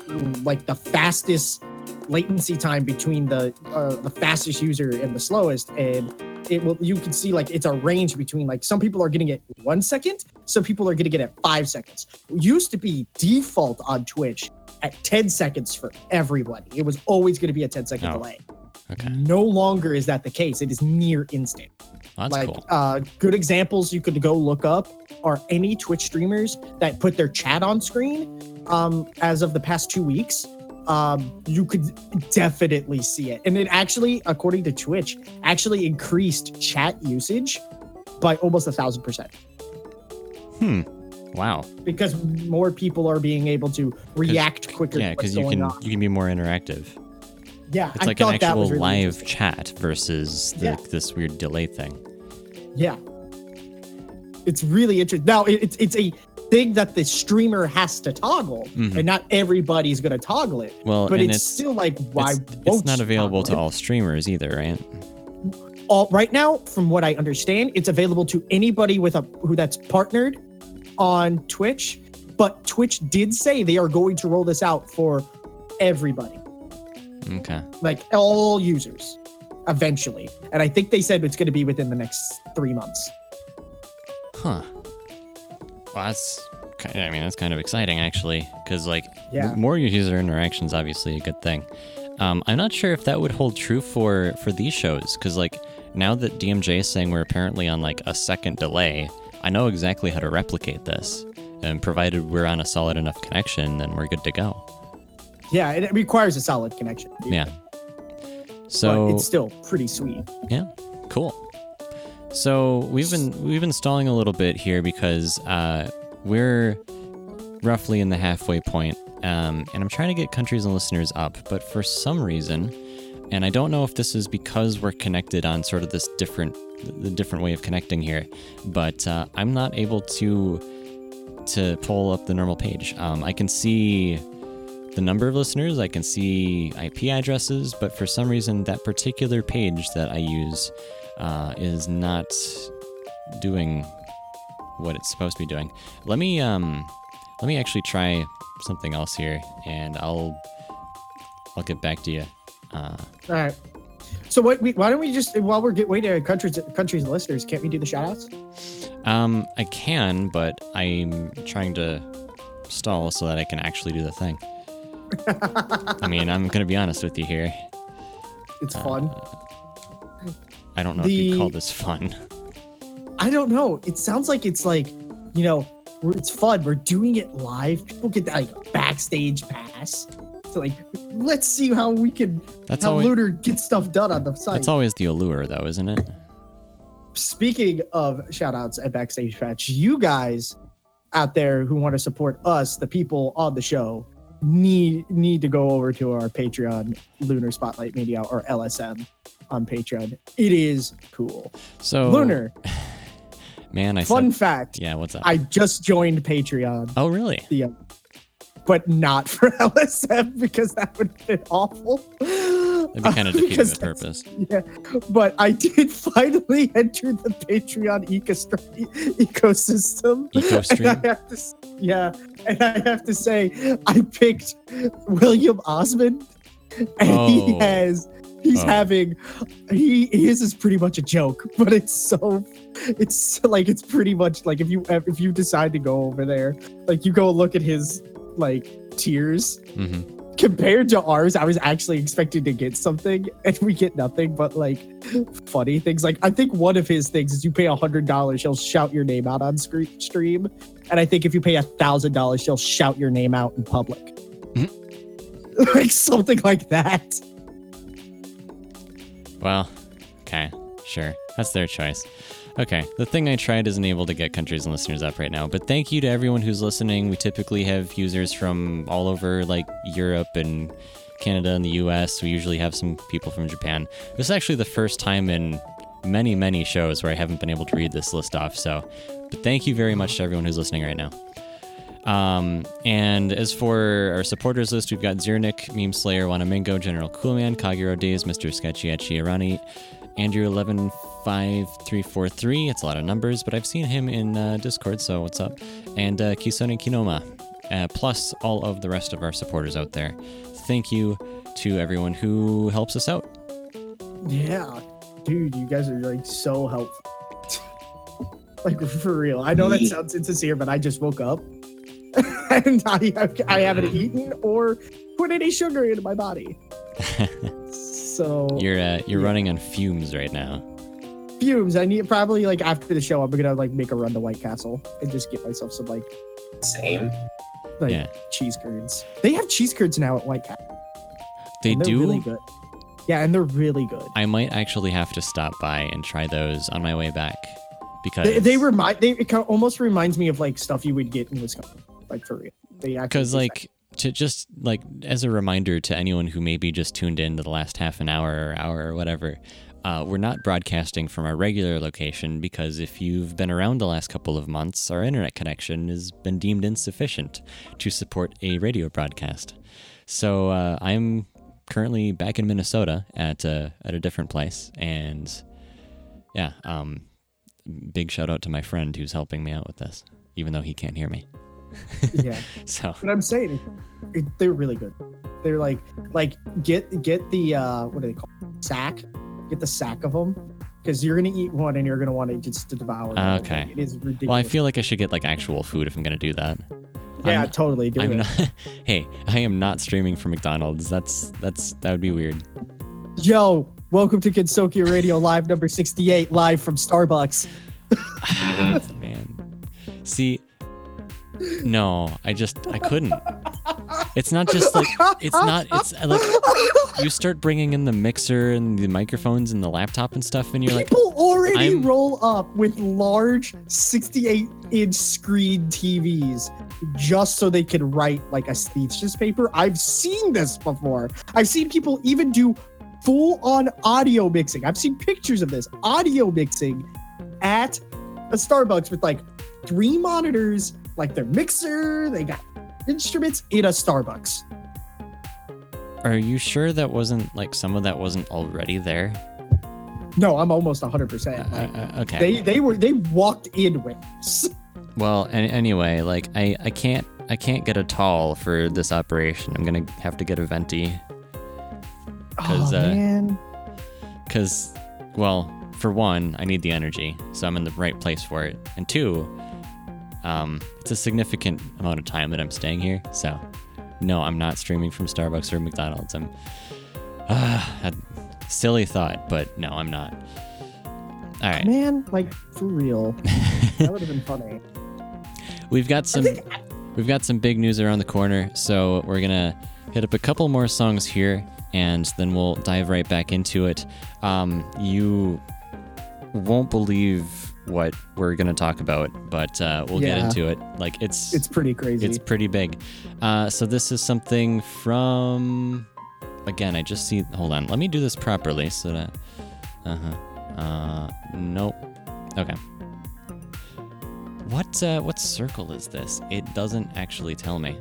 like the fastest latency time between the uh, the fastest user and the slowest, and it will you can see like it's a range between like some people are getting it one second, some people are getting it at five seconds. It used to be default on Twitch at 10 seconds for everybody. It was always going to be a 10 second Oh, delay. Okay. No longer is that the case. It is near instant That's like cool. uh, good examples you could go look up are any Twitch streamers that put their chat on screen. Um, as of the past two weeks, um, you could definitely see it, and it actually, according to Twitch, actually increased chat usage by almost a thousand percent Hmm. Wow. because more people are being able to react quicker. Yeah, because you can on. you can be more interactive. Yeah, It's I like an actual really live chat versus the, Yeah. this weird delay thing. Yeah. It's really interesting. Now it, it's it's a thing that the streamer has to toggle, Mhm. and not everybody's gonna toggle it. Well, But and it's, it's still like why it's, it's not available to it? all streamers either, right? all right now from what i understand it's available to anybody with a who that's partnered on twitch but twitch did say they are going to roll this out for everybody Okay. like all users eventually and i think they said it's going to be within the next three months Huh. Well, that's ki- I mean that's kind of exciting actually, because like Yeah. more user interactions obviously a good thing. Um, I'm not sure if that would hold true for for these shows, because like now that DMJ is saying we're apparently on like a second delay, I know exactly how to replicate this, and provided we're on a solid enough connection, then we're good to go. yeah it, requires a solid connection Yeah. but So it's still pretty sweet Yeah, cool. So we've been we've been stalling a little bit here because uh, we're roughly in the halfway point, um, and I'm trying to get countries and listeners up. But for some reason, and I don't know if this is because we're connected on sort of this different the different way of connecting here, but uh, I'm not able to to pull up the normal page. Um, I can see the number of listeners, I can see IP addresses, but for some reason, that particular page that I use uh, is not doing what it's supposed to be doing. Let me um, let me actually try something else here, and I'll I'll get back to you. Uh, all right so what we, why don't we just while we're get, waiting on countries countries and listeners can't we do the shoutouts? um, I can, but I'm trying to stall so that I can actually do the thing. I mean, I'm gonna be honest with you here. it's Uh, fun I don't know if you call this fun. I don't know. It sounds like it's like, you know, we're, it's fun. We're doing it live. People get that like backstage pass. So like, let's see how we can That's how always Lunar gets stuff done on the site. that's always the allure, though, isn't it? Speaking of shout outs at backstage patch, you guys out there who want to support us, the people on the show, need need to go over to our Patreon, Lunar Spotlight Media or LSM on Patreon. It is cool. So Lunar, man, I fun said, fact. yeah. What's up? I just joined Patreon. oh, really? um, but not for LSM because that would have been awful. That'd be kind of defeating the purpose. Yeah, but I did finally enter the Patreon ecosystem. ecosystem. Ecostream? And I have to, yeah, and I have to say, I picked William Osman, and he Oh. has. He's Oh. having, he his is pretty much a joke, but it's so, it's like it's pretty much like if you if you decide to go over there, like you go look at his like tiers, hmm compared to ours, I was actually expecting to get something, and we get nothing but like funny things. Like I think one of his things is you pay a hundred dollars, he'll shout your name out on screen stream, and I think if you pay a thousand dollars, he'll shout your name out in public, hmm? like something like that. Well, okay, sure. That's their choice. Okay, the thing I tried isn't able to get countries and listeners up right now, but thank you to everyone who's listening. We typically have users from all over, like Europe and Canada and the US. We usually have some people from Japan. This is actually the first time in many, many shows where I haven't been able to read this list off, so but thank you very much to everyone who's listening right now. Um, and as for our supporters list, we've got Zernik, Meme Slayer, Wanamingo, General Coolman, Kagiro Days, Mr. Sketchy Arani, Andrew115343. It's a lot of numbers, but I've seen him in uh, Discord, so what's up? And uh, Kisone Kinoma, uh, plus all of the rest of our supporters out there. Thank you to everyone who helps us out. Yeah, dude, you guys are like so helpful. like for real. I know that sounds insincere, but I just woke up and I, I haven't eaten or put any sugar into my body. So You're uh, you're Yeah. running on fumes right now. fumes. I need probably like after the show, I'm gonna like make a run to White Castle and just get myself some like Same. like Yeah. cheese curds. They have cheese curds now at White Castle. They do. really good. Yeah, and they're really good. I might actually have to stop by and try those on my way back because They, they remind they it almost reminds me of like stuff you would get in Wisconsin, like for real. They actually because taste like to just like as a reminder to anyone who maybe just tuned in to the last half an hour or hour or whatever uh, we're not broadcasting from our regular location because if you've been around the last couple of months our internet connection has been deemed insufficient to support a radio broadcast. So uh, i'm currently back in minnesota at a, at a different place and yeah um, big shout out to my friend who's helping me out with this even though he can't hear me yeah. so But I'm saying it, they're really good. They're like like get get the uh what do they call it? sack? Get the sack of them because you're gonna eat one and you're gonna want to just to devour. whole Okay. It is ridiculous. Well, I feel like I should get like actual food if I'm gonna do that. yeah, I'm, totally. Do I'm it. not. hey, I am not streaming from McDonald's. That's that's that would be weird. Yo, welcome to Gensokyo Radio Live number 68, live from Starbucks. Man, see, no, I just I couldn't. It's not just like it's not. It's uh, like you start bringing in the mixer and the microphones and the laptop and stuff, and you're like, People already I'm- roll up with large 68 inch screen TVs just so they can write like a speeches paper. I've seen this before. I've seen people even do full on audio mixing. I've seen pictures of this audio mixing at a Starbucks with like three monitors, like their mixer, they got instruments in a Starbucks. are you sure that wasn't like some of that wasn't already there? No, I'm almost 100%. Uh, Like, uh, okay. they they were they walked in with this. Well, an- anyway, like I, I can't I can't get a tall for this operation. I'm gonna have to get a venti 'Cause, oh, uh, man. because, well, for one, I need the energy, so I'm in the right place for it, and two, um, it's a significant amount of time that I'm staying here. So, no, I'm not streaming from Starbucks or McDonald's. I'm, uh, a silly thought, but no, I'm not. All right, Man, like for real. that would have been funny. we've got some. We've got some big news around the corner, so we're gonna hit up a couple more songs here, and then we'll dive right back into it. Um, you won't believe what we're gonna talk about, but uh, we'll get into it. Like it's it's pretty crazy. it's pretty big. Uh, so this is something from. Again, I just see. Hold on, let me do this properly so that. Uh huh. Uh, nope. Okay. What uh, what circle is this? It doesn't actually tell me.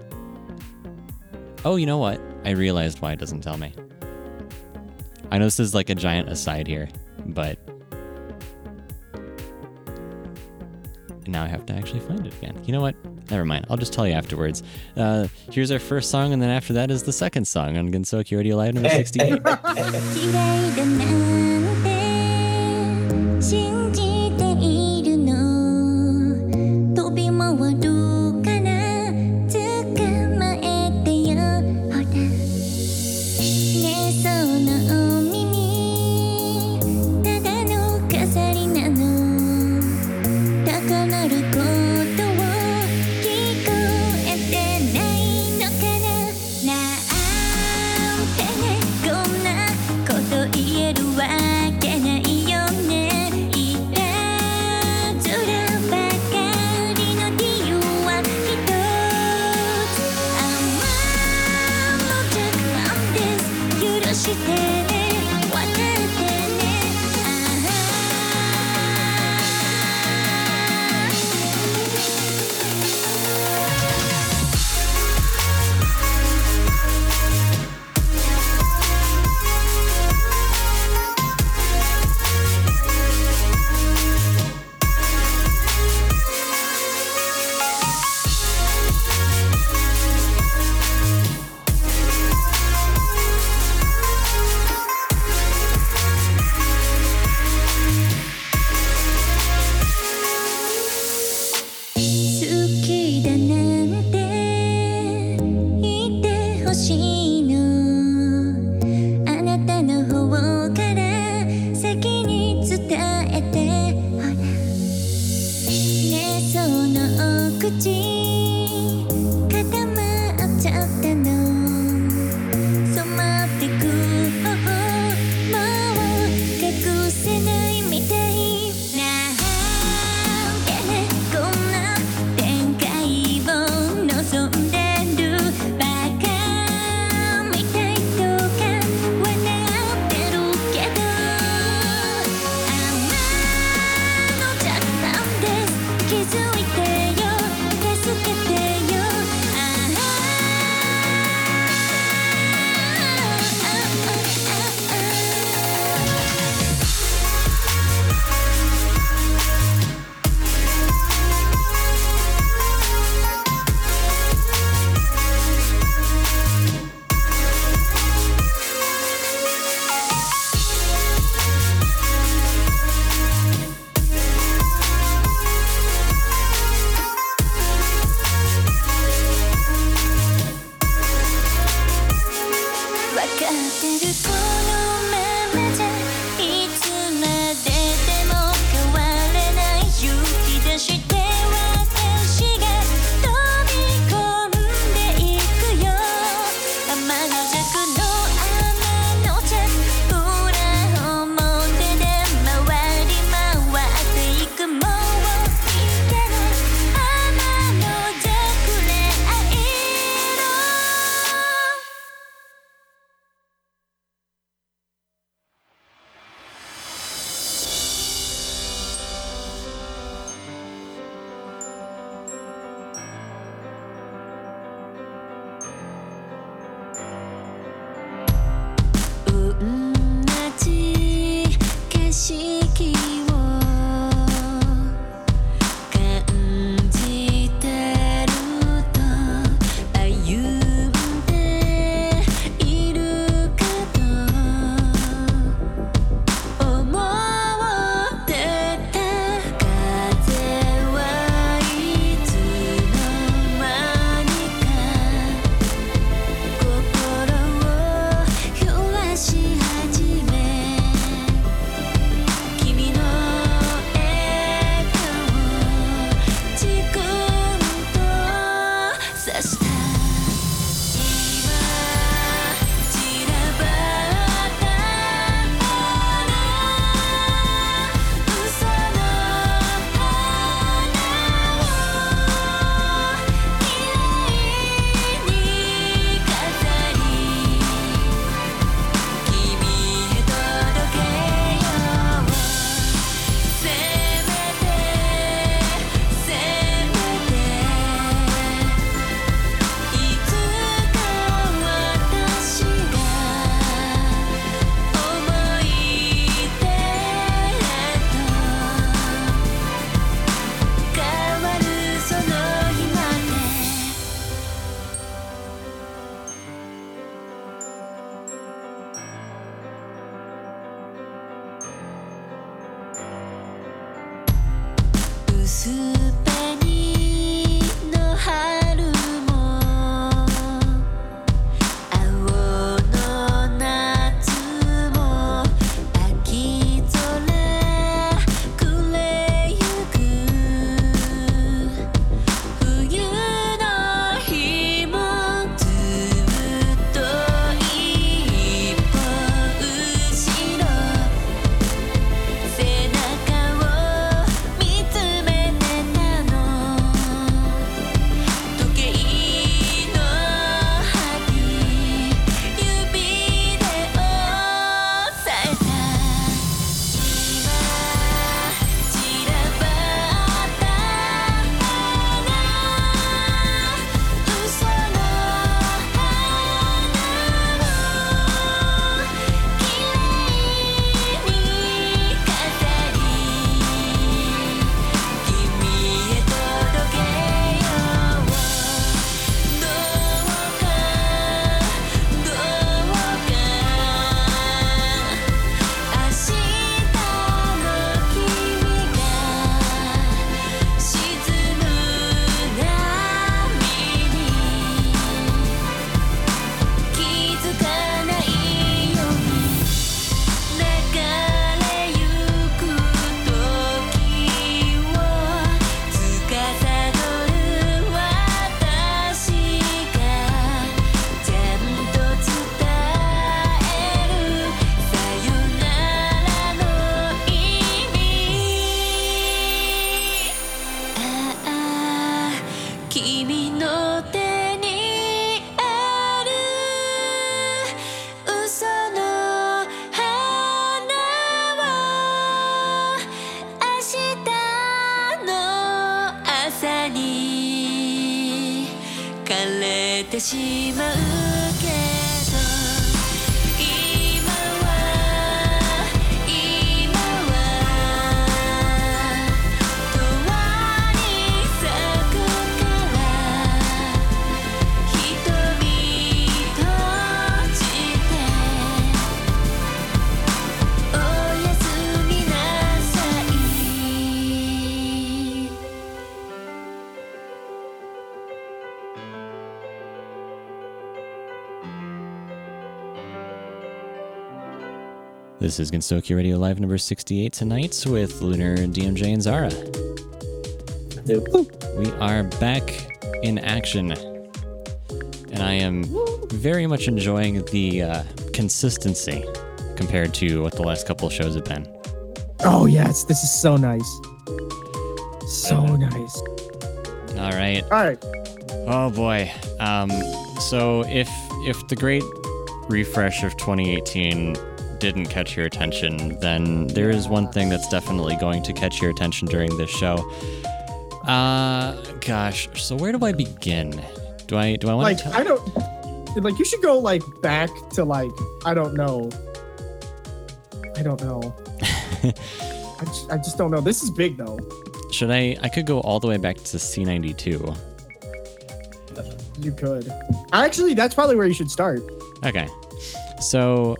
Oh, you know what? I realized why it doesn't tell me. I know this is like a giant aside here, but now I have to actually find it again. You know what? Never mind. I'll just tell you afterwards. Uh, here's our first song, and then after that is the second song on Gensokyo Radio Live number 68. This is Gensokyo Radio Live number 68 tonight with Lunar, DMJ, and Zara. We are back in action. And I am very much enjoying the uh, consistency compared to what the last couple shows have been. Oh yes, this is so nice. So nice. All right. All right. Oh boy. Um, so if if the great refresh of 2018 didn't catch your attention, then there is one thing that's definitely going to catch your attention during this show. Uh, gosh. So where do I begin? Do I do I want Like to? Like I don't like you should go like back to like I don't know. I don't know. I just, I just don't know. This is big though. Should I? I could go all the way back to C92. You could. Actually, that's probably where you should start. Okay. So,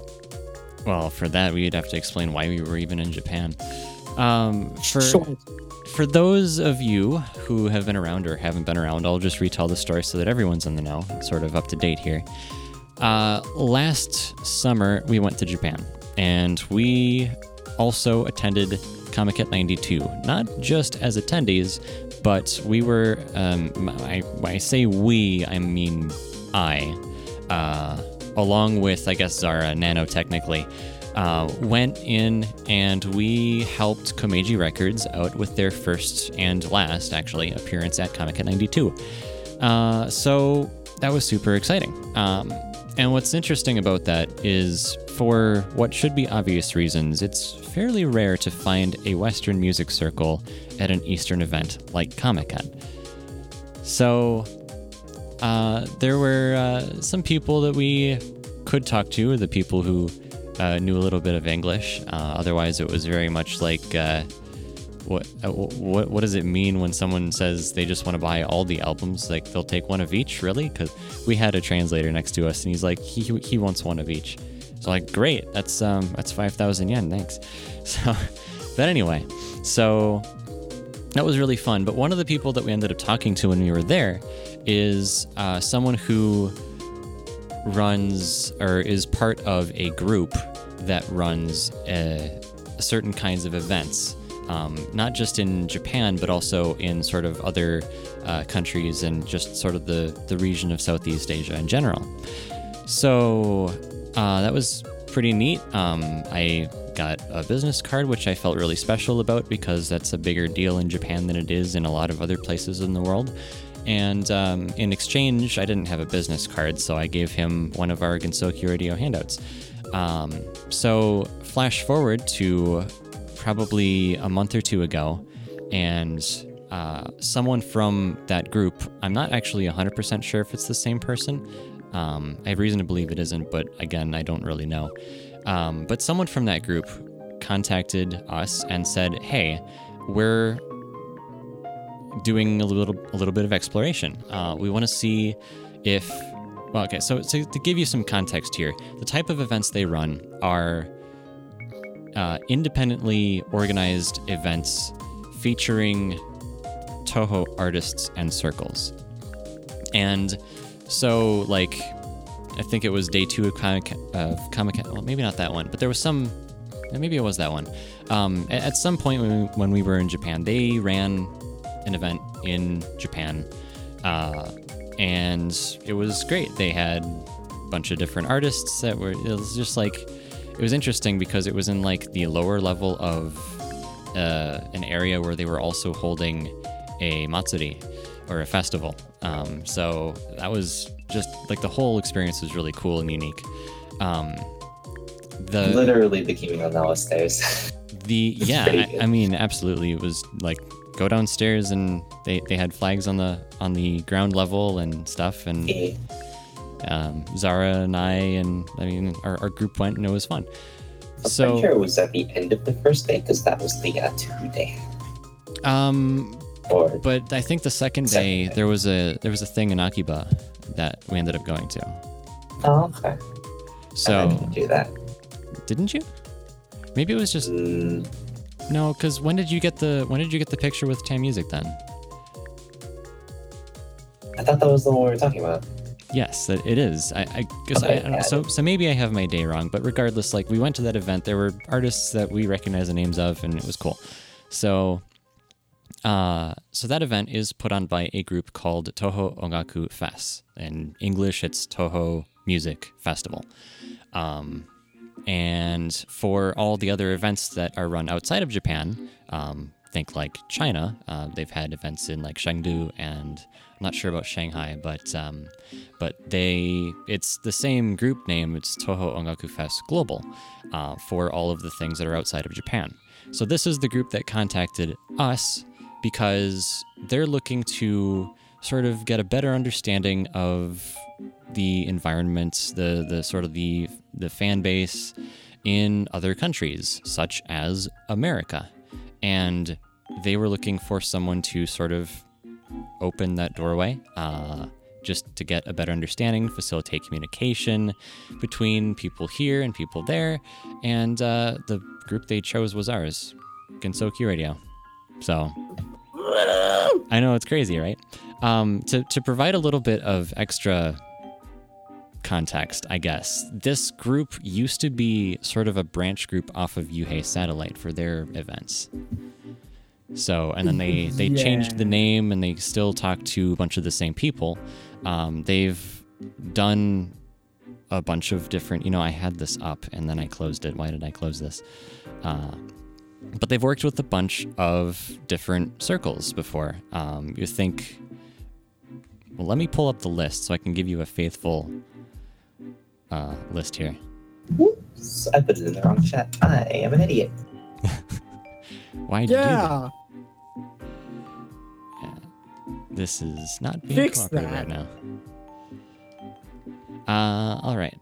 well, for that we'd have to explain why we were even in Japan. Um, for Sure. for those of you who have been around or haven't been around, I'll just retell the story so that everyone's in the know, sort of up to date here. Uh, last summer, we went to Japan, and we also attended Comiket 92. Not just as attendees, but we were, um, I, when I say we, I mean I, uh, along with, I guess, Zara, Nano technically, uh, went in and we helped Komeiji Records out with their first and last, actually, appearance at Comiket 92. Uh, so that was super exciting. Um, and what's interesting about that is, for what should be obvious reasons, it's fairly rare to find a Western music circle at an Eastern event like Comiket. So uh, there were uh, some people that we could talk to, the people who uh, knew a little bit of English. Uh, otherwise, it was very much like, uh, what, uh, what what does it mean when someone says they just want to buy all the albums? Like they'll take one of each, really? Because we had a translator next to us, and he's like, he he wants one of each. So like, great, that's um that's five thousand yen, thanks. So, but anyway, so that was really fun. But one of the people that we ended up talking to when we were there is uh, someone who runs or is part of a group that runs uh, certain kinds of events, um, not just in Japan, but also in sort of other uh, countries and just sort of the, the region of Southeast Asia in general. So uh, that was pretty neat. Um, I got a business card, which I felt really special about because that's a bigger deal in Japan than it is in a lot of other places in the world. And um, in exchange, I didn't have a business card, so I gave him one of our Gensokyo Radio handouts. Um, so, flash forward to probably a month or two ago, and uh, someone from that group, I'm not actually 100% sure if it's the same person. Um, I have reason to believe it isn't, but again, I don't really know. Um, but someone from that group contacted us and said, "Hey, we're doing a little a little bit of exploration. Uh, we want to see if well, okay. So, so to give you some context here, the type of events they run are uh, independently organized events featuring Touhou artists and circles. And so, like, I think it was day two of Comic of Comic. Well, maybe not that one, but there was some. Maybe it was that one. Um, at some point when we, when we were in Japan, they ran an event in Japan, uh, and it was great. They had a bunch of different artists that were. It was just like it was interesting because it was in like the lower level of uh, an area where they were also holding a matsuri or a festival. Um, so that was just like the whole experience was really cool and unique. Um, the Literally the Kimi no Na wa stairs. the yeah, I. I mean, absolutely, it was like go downstairs and they, they had flags on the on the ground level and stuff and um, Zara and I and I mean our, our group went and it was fun. I'm So pretty sure it was at the end of the first day because that was the uh, two day. um Or but I think the second Second day day. there was a there was a thing in Akiba that we ended up going to. oh, okay. I So didn't do that. didn't you? Maybe it was just Mm, no, because when did you get the when did you get the picture with Tam Music then? I thought that was the one we were talking about. Yes, that it is. I, I guess Okay, I, I don't know. yeah. So so maybe I have my day wrong, but regardless, like we went to that event. There were artists that we recognize the names of, and it was cool. So, uh, so that event is put on by a group called Touhou Ongaku Fest. In English, it's Touhou Music Festival. Um, and for all the other events that are run outside of Japan, um, think like China. Uh, they've had events in like Chengdu and I'm not sure about Shanghai, but um, but they it's the same group name. It's Touhou Ongaku Fest Global uh, for all of the things that are outside of Japan. So this is the group that contacted us because they're looking to sort of get a better understanding of the environment, the the sort of the the fan base in other countries, such as America, and they were looking for someone to sort of open that doorway, uh, just to get a better understanding, facilitate communication between people here and people there, and uh, the group they chose was ours, Gensokyo Radio. So I know it's crazy, right? Um, to to provide a little bit of extra context, I guess this group used to be sort of a branch group off of Yuhei Satellite for their events. So, and then they they changed the name, and they still talk to a bunch of the same people. Um, they've done a bunch of different. You know, I had this up, and then I closed it. Why did I close this? Uh, but they've worked with a bunch of different circles before. Um, you think, well, let me pull up the list so I can give you a faithful uh, list here. Whoops, I put it in the wrong chat. I am an idiot. Why did you do that? Yeah. This is not being Fix cooperative that. right now. Uh, all right.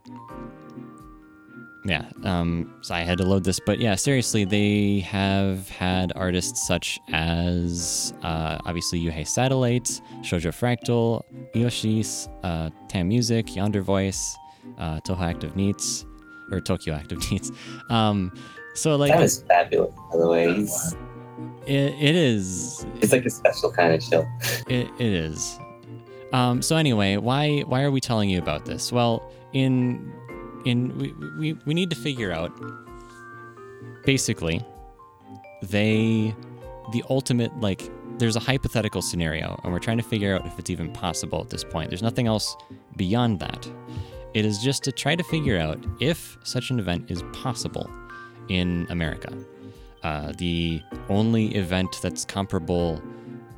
Yeah, um, so I had to load this, but yeah, seriously, they have had artists such as uh, obviously Yuhei Satellite, Shoujo Fractal, Yoshis, uh, Tam Music, Yonder Voice, uh, Touhou Active Neats, or Tokyo Active Neats. Um, so like that is fabulous, by the way. It, it is it's like a special kind of chill. It, it is. Um, so anyway, why why are we telling you about this? Well, in in we, we, we need to figure out basically they the ultimate like there's a hypothetical scenario and we're trying to figure out if it's even possible at this point. There's nothing else beyond that. It is just to try to figure out if such an event is possible in America. Uh, the only event that's comparable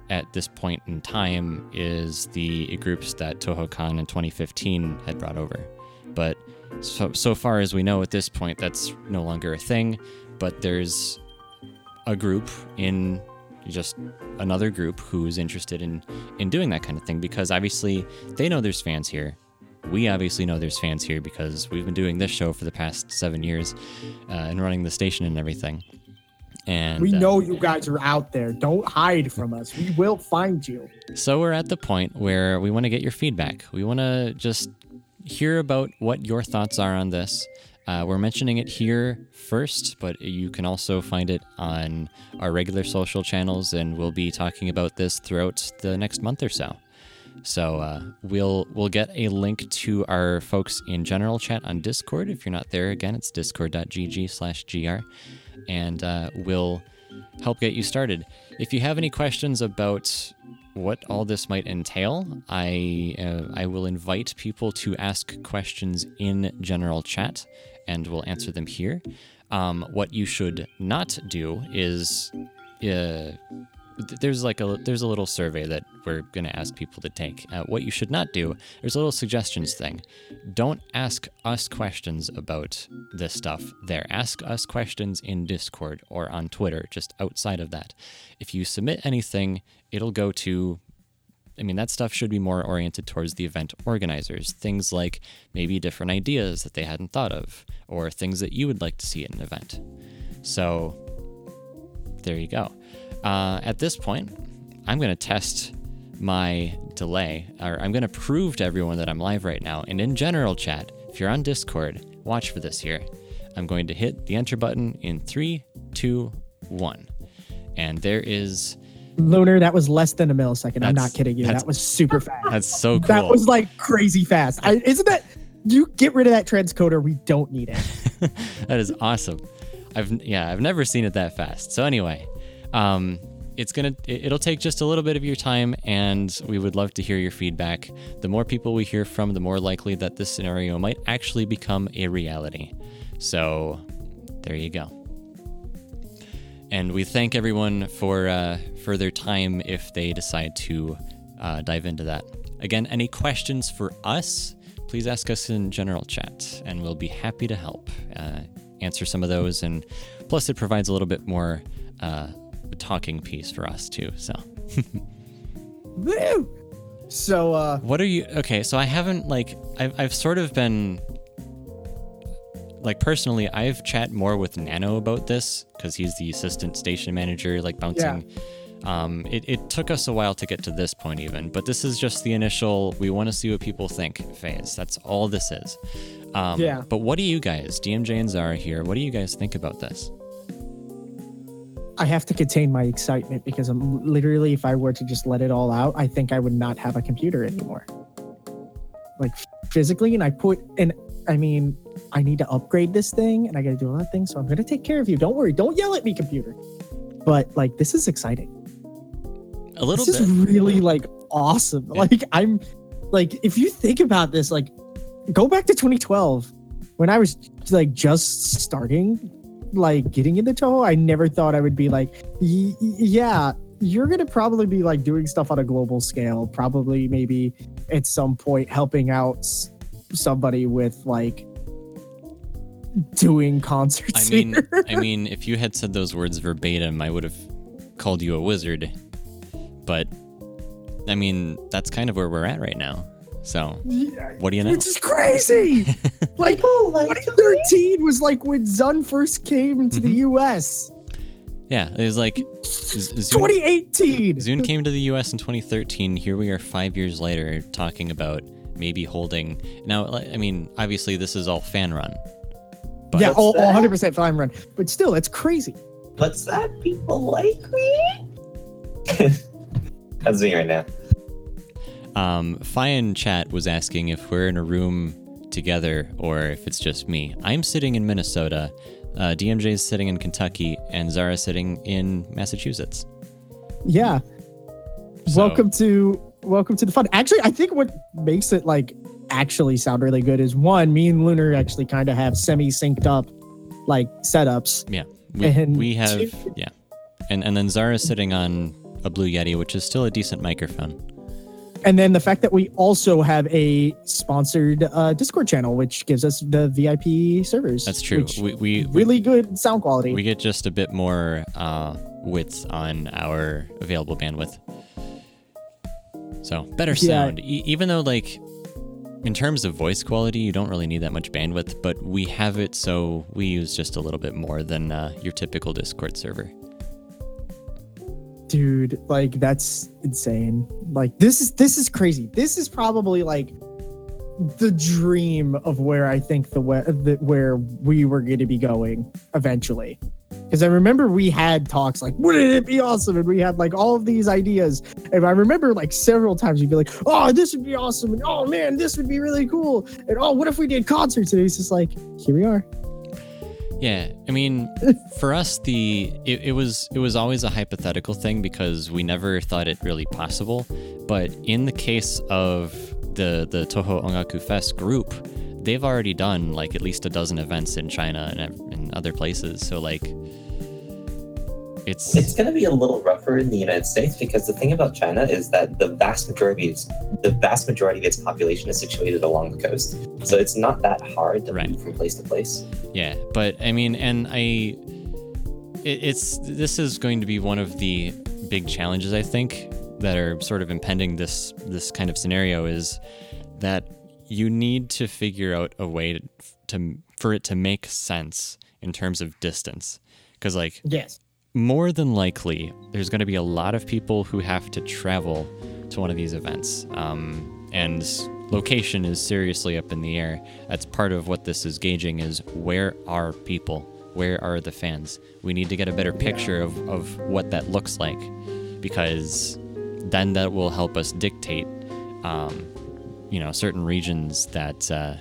at this point in time is the groups that TohoCon in 2015 had brought over. But so, so far as we know at this point, that's no longer a thing. But there's a group in just another group who's interested in in doing that kind of thing because obviously they know there's fans here. We obviously know there's fans here because we've been doing this show for the past seven years uh, and running the station and everything. And We uh, know you guys are out there. Don't hide from us. We will find you. So we're at the point where we want to get your feedback. We want to just hear about what your thoughts are on this. Uh, we're mentioning it here first, but you can also find it on our regular social channels, and we'll be talking about this throughout the next month or so. So uh, we'll we'll get a link to our folks in general chat on Discord. If you're not there, again, it's discord.gg/gr, and uh, we'll help get you started. If you have any questions about what all this might entail, I uh, I will invite people to ask questions in general chat, and we'll answer them here. Um, what you should not do is uh, there's like a there's a little survey that we're going to ask people to take. Uh, what you should not do. There's a little suggestions thing. Don't ask us questions about this stuff. There, ask us questions in Discord or on Twitter. Just outside of that, if you submit anything, it'll go to I mean, that stuff should be more oriented towards the event organizers. Things like maybe different ideas that they hadn't thought of, or things that you would like to see at an event. So, there you go. Uh, at this point, I'm going to test my delay, or I'm going to prove to everyone that I'm live right now. And in general chat, if you're on Discord, watch for this here. I'm going to hit the enter button in three, two, one. And there is. Lunar, that was less than a millisecond. I'm not kidding you. That was super fast. That's so cool. That was like crazy fast. I, isn't that? You get rid of that transcoder. We don't need it. that is awesome. I've yeah, I've never seen it that fast. So anyway, um, it's gonna it- it'll take just a little bit of your time, and we would love to hear your feedback. The more people we hear from, the more likely that this scenario might actually become a reality. So there you go. And we thank everyone for uh, for their time if they decide to uh, dive into that. Again, any questions for us? Please ask us in general chat, and we'll be happy to help uh, answer some of those. And plus, it provides a little bit more uh, talking piece for us too. So, Woo! So, uh, what are you? Okay, so I haven't like I've I've sort of been like personally I've chat more with Nano about this because he's the assistant station manager, like bouncing. Yeah. Um, it, it took us a while to get to this point even, but this is just the initial. We want to see what people think phase. That's all this is. Um, Yeah. But what do you guys, DMJ and Zara here? What do you guys think about this? I have to contain my excitement because I'm literally, if I were to just let it all out, I think I would not have a computer anymore. Like physically, and I put, and I mean, I need to upgrade this thing and I got to do a lot of things. So I'm going to take care of you. Don't worry. Don't yell at me, computer. But like, this is exciting. A little this bit. is really like awesome. Yeah. Like, I'm like, if you think about this, like, go back to 2012 when I was like just starting, like getting into Touhou. I never thought I would be like, y- yeah, you're gonna probably be like doing stuff on a global scale. Probably maybe at some point helping out s- somebody with like doing concerts. I mean. I mean, if you had said those words verbatim, I would have called you a wizard. But I mean, that's kind of where we're at right now. So, what do you know? Which is crazy. like, like 2013 was like when Zun first came to the Mm-hmm. US. Yeah, it was like Z- ZUN, 2018. ZUN came to the US in 2013. Here we are 5 years later talking about maybe holding. Now, I mean, obviously this is all fan run. But yeah, What's all, 100% fine run. But still, it's crazy. What's that? People like me? That's me right now. Um, Fian Chat was asking if we're in a room together or if it's just me. I'm sitting in Minnesota, uh, DMJ is sitting in Kentucky, and Zara sitting in Massachusetts. Yeah. So- Welcome to welcome to the fun. Actually, I think what makes it like actually sound really good is one, me and Lunar actually kind of have semi synced up like setups. Yeah, we, And we have two- yeah, and and then Zara's sitting on a Blue Yeti, which is still a decent microphone. And then the fact that we also have a sponsored uh, Discord channel, which gives us the VIP servers. That's true. We we, we really good sound quality. we get just a bit more uh, width on our available bandwidth. So better Yeah. sound, e- even though like in terms of voice quality, you don't really need that much bandwidth, but we have it so we use just a little bit more than uh, your typical Discord server. Dude like that's insane. Like this is this is crazy. This is probably like the dream of where i think the, we- the where we were going to be going eventually. Because i remember we had talks like wouldn't it be awesome? And we had like all of these ideas. And i remember like several times you'd be like oh this would be awesome. And oh man this would be really cool. And oh what if we did concerts? And it's just like here we are Yeah, I mean, for us, the it, it was it was always a hypothetical thing because we never thought it really possible. But in the case of the the Touhou Ongaku Fest group, they've already done like at least a dozen events in China and, and other places. So like, it's It's going to be a little rougher in the United States because the thing about China is that the vast majority is the vast majority of its population is situated along the coast, so it's not that hard to Right. move from place to place. Yeah, but I mean, and I, it, it's this is going to be one of the big challenges I think that are sort of impending this this kind of scenario is that you need to figure out a way to, to for it to make sense in terms of distance, because like Yes. More than likely, there's going to be a lot of people who have to travel to one of these events. Um, and location is seriously up in the air. That's part of what this is gauging is where are people? Where are the fans? We need to get a better picture of, of what that looks like because then that will help us dictate, um, you know, certain regions that uh,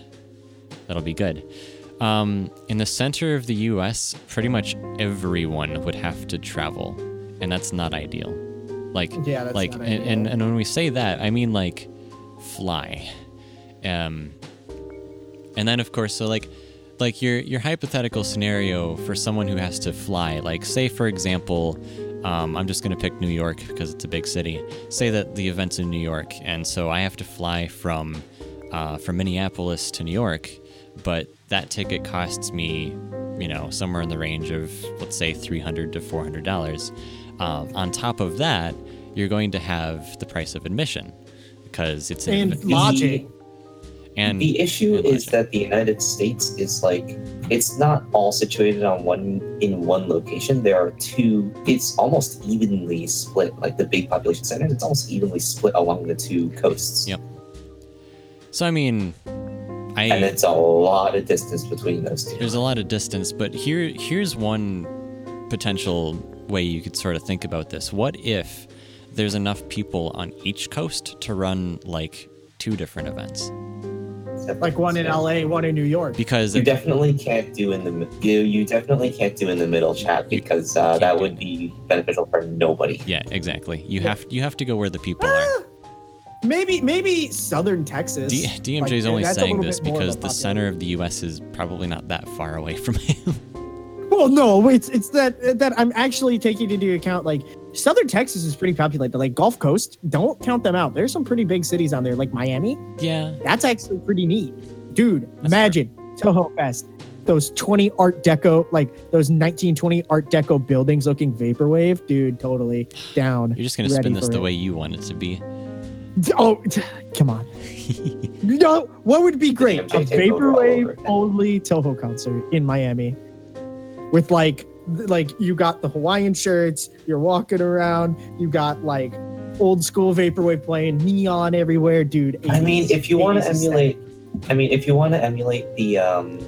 that'll be good. Um, in the center of the U.S., pretty much everyone would have to travel, and that's not ideal. Like, Yeah, like, and, ideal. and and when we say that, I mean like, fly. Um, and then of course, so like, like your your hypothetical scenario for someone who has to fly, like say for example, um, I'm just gonna pick New York because it's a big city. Say that the event's in New York, and so I have to fly from uh, from Minneapolis to New York, but that ticket costs me, you know, somewhere in the range of let's say 300 to 400 dollars. Um, on top of that, you're going to have the price of admission because it's an And ev- lodging. and the issue and is that the United States is like it's not all situated on one in one location. There are two. It's almost evenly split. Like the big population centers, it's almost evenly split along the two coasts. Yep. So I mean, I And it's a lot of distance between those two. there's a lot of distance, but here here's one potential way you could sort of think about this. What if there's enough people on each coast to run like two different events? Like one in LA, one in New York. Because You definitely can't do in the you you definitely can't do in the middle chat because uh, that would be beneficial for nobody. yeah, exactly. You have you have to go where the people are. Maybe maybe southern Texas. D- DMJ is Like, only saying this bit more of because the center of the U.S. is probably not that far away from him. Well, no, it's it's that that I'm actually taking into account like southern Texas is pretty populated. Like Gulf Coast, don't count them out. There's some pretty big cities on there, like Miami. yeah, That's actually pretty neat, dude. imagine Touhou Fest, those 20 Art Deco, like those 1920 Art Deco buildings looking vaporwave, dude. Totally down. you're just gonna spin this the it. way you want it to be. D- Oh, t- come on. no, what would be great? A DMJ take over all over vaporwave only Touhou concert in Miami, with like, like you got the Hawaiian shirts. You're walking around. You got like old school vaporwave playing, neon everywhere, dude. I mean, if you want to emulate, I mean, if you want to emulate the um,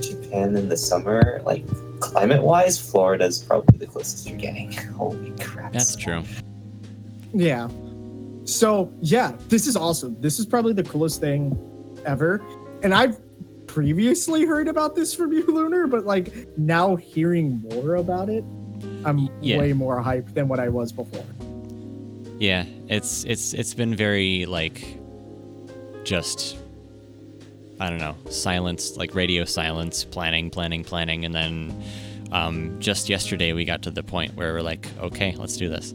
Japan in the summer, like climate-wise, Florida is probably the closest you're getting. Holy crap! That's true. Yeah. So yeah, this is awesome. This is probably the coolest thing ever. And I've previously heard about this from you, Lunar, but like now hearing more about it, I'm Yeah. way more hyped than what I was before. Yeah, it's it's it's been very like just I don't know, silence, like radio silence, planning, planning, planning, and then um, just yesterday we got to the point where we're like, okay, let's do this.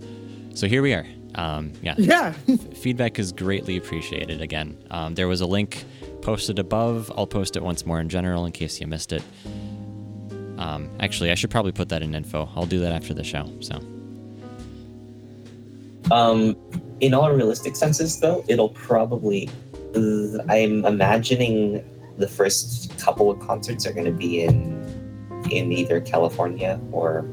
So here we are. Um, yeah, Yeah. feedback is greatly appreciated. Again, um, there was a link posted above. I'll post it once more in general in case you missed it. Um, actually, I should probably put that in info. I'll do that after the show. So Um, in all realistic senses, though, it'll probably. I'm imagining the first couple of concerts are going to be in in either California or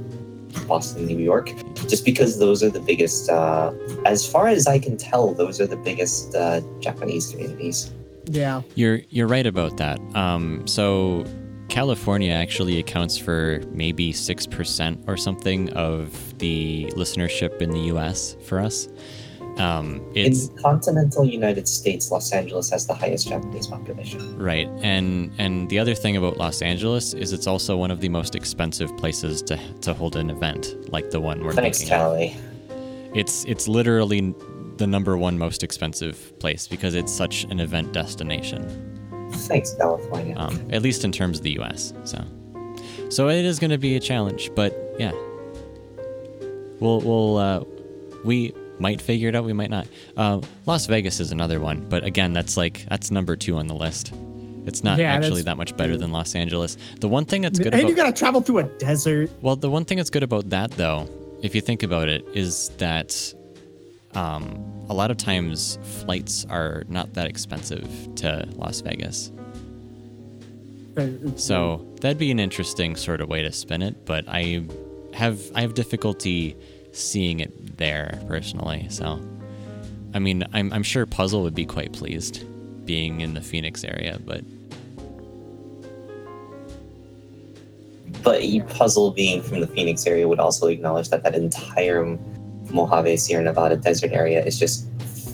Boston, New York, just because those are the biggest. Uh, as far as I can tell, those are the biggest uh, Japanese communities. yeah. You're you're right about that. Um, so California actually accounts for maybe six percent or something of the listenership in the U.S. for us. Um, it's in continental United States, Los Angeles has the highest Japanese population. right, and and the other thing about Los Angeles is it's also one of the most expensive places to to hold an event like the one we're Thanks, making. Callie. It's it's literally the number one most expensive place because it's such an event destination. Thanks, California. um, at least in terms of the U.S. So, so it is going to be a challenge, but yeah, we'll we'll uh, we might figure it out. We might not. Uh, Las Vegas is another one, but again, that's like that's number two on the list. It's not Yeah, actually that much better than Los Angeles. The one thing that's good and about you gotta travel through a desert. well, the one thing that's good about that, though, if you think about it, is that um, a lot of times flights are not that expensive to Las Vegas. So that'd be an interesting sort of way to spin it, but I have I have difficulty seeing it there personally. So, I mean, I'm I'm sure Puzzle would be quite pleased being in the Phoenix area, but But you puzzle being from the Phoenix area would also acknowledge that that entire Mojave Sierra Nevada desert area is just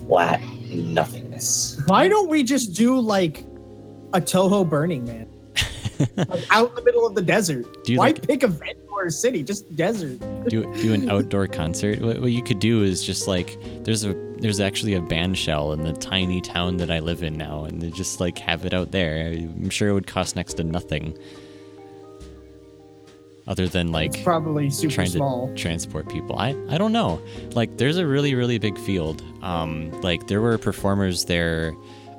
flat nothingness. Why don't we just do like a Touhou Burning Man? like out in the middle of the desert. Do you Why like- pick a venue or a city? Just desert. do do an outdoor concert. What, what you could do is just like there's a there's actually a band shell in the tiny town that I live in now, and they just like have it out there. I'm sure it would cost next to nothing, other than like it's probably super trying small. to transport people. I I don't know. Like there's a really really big field. Um, like there were performers there.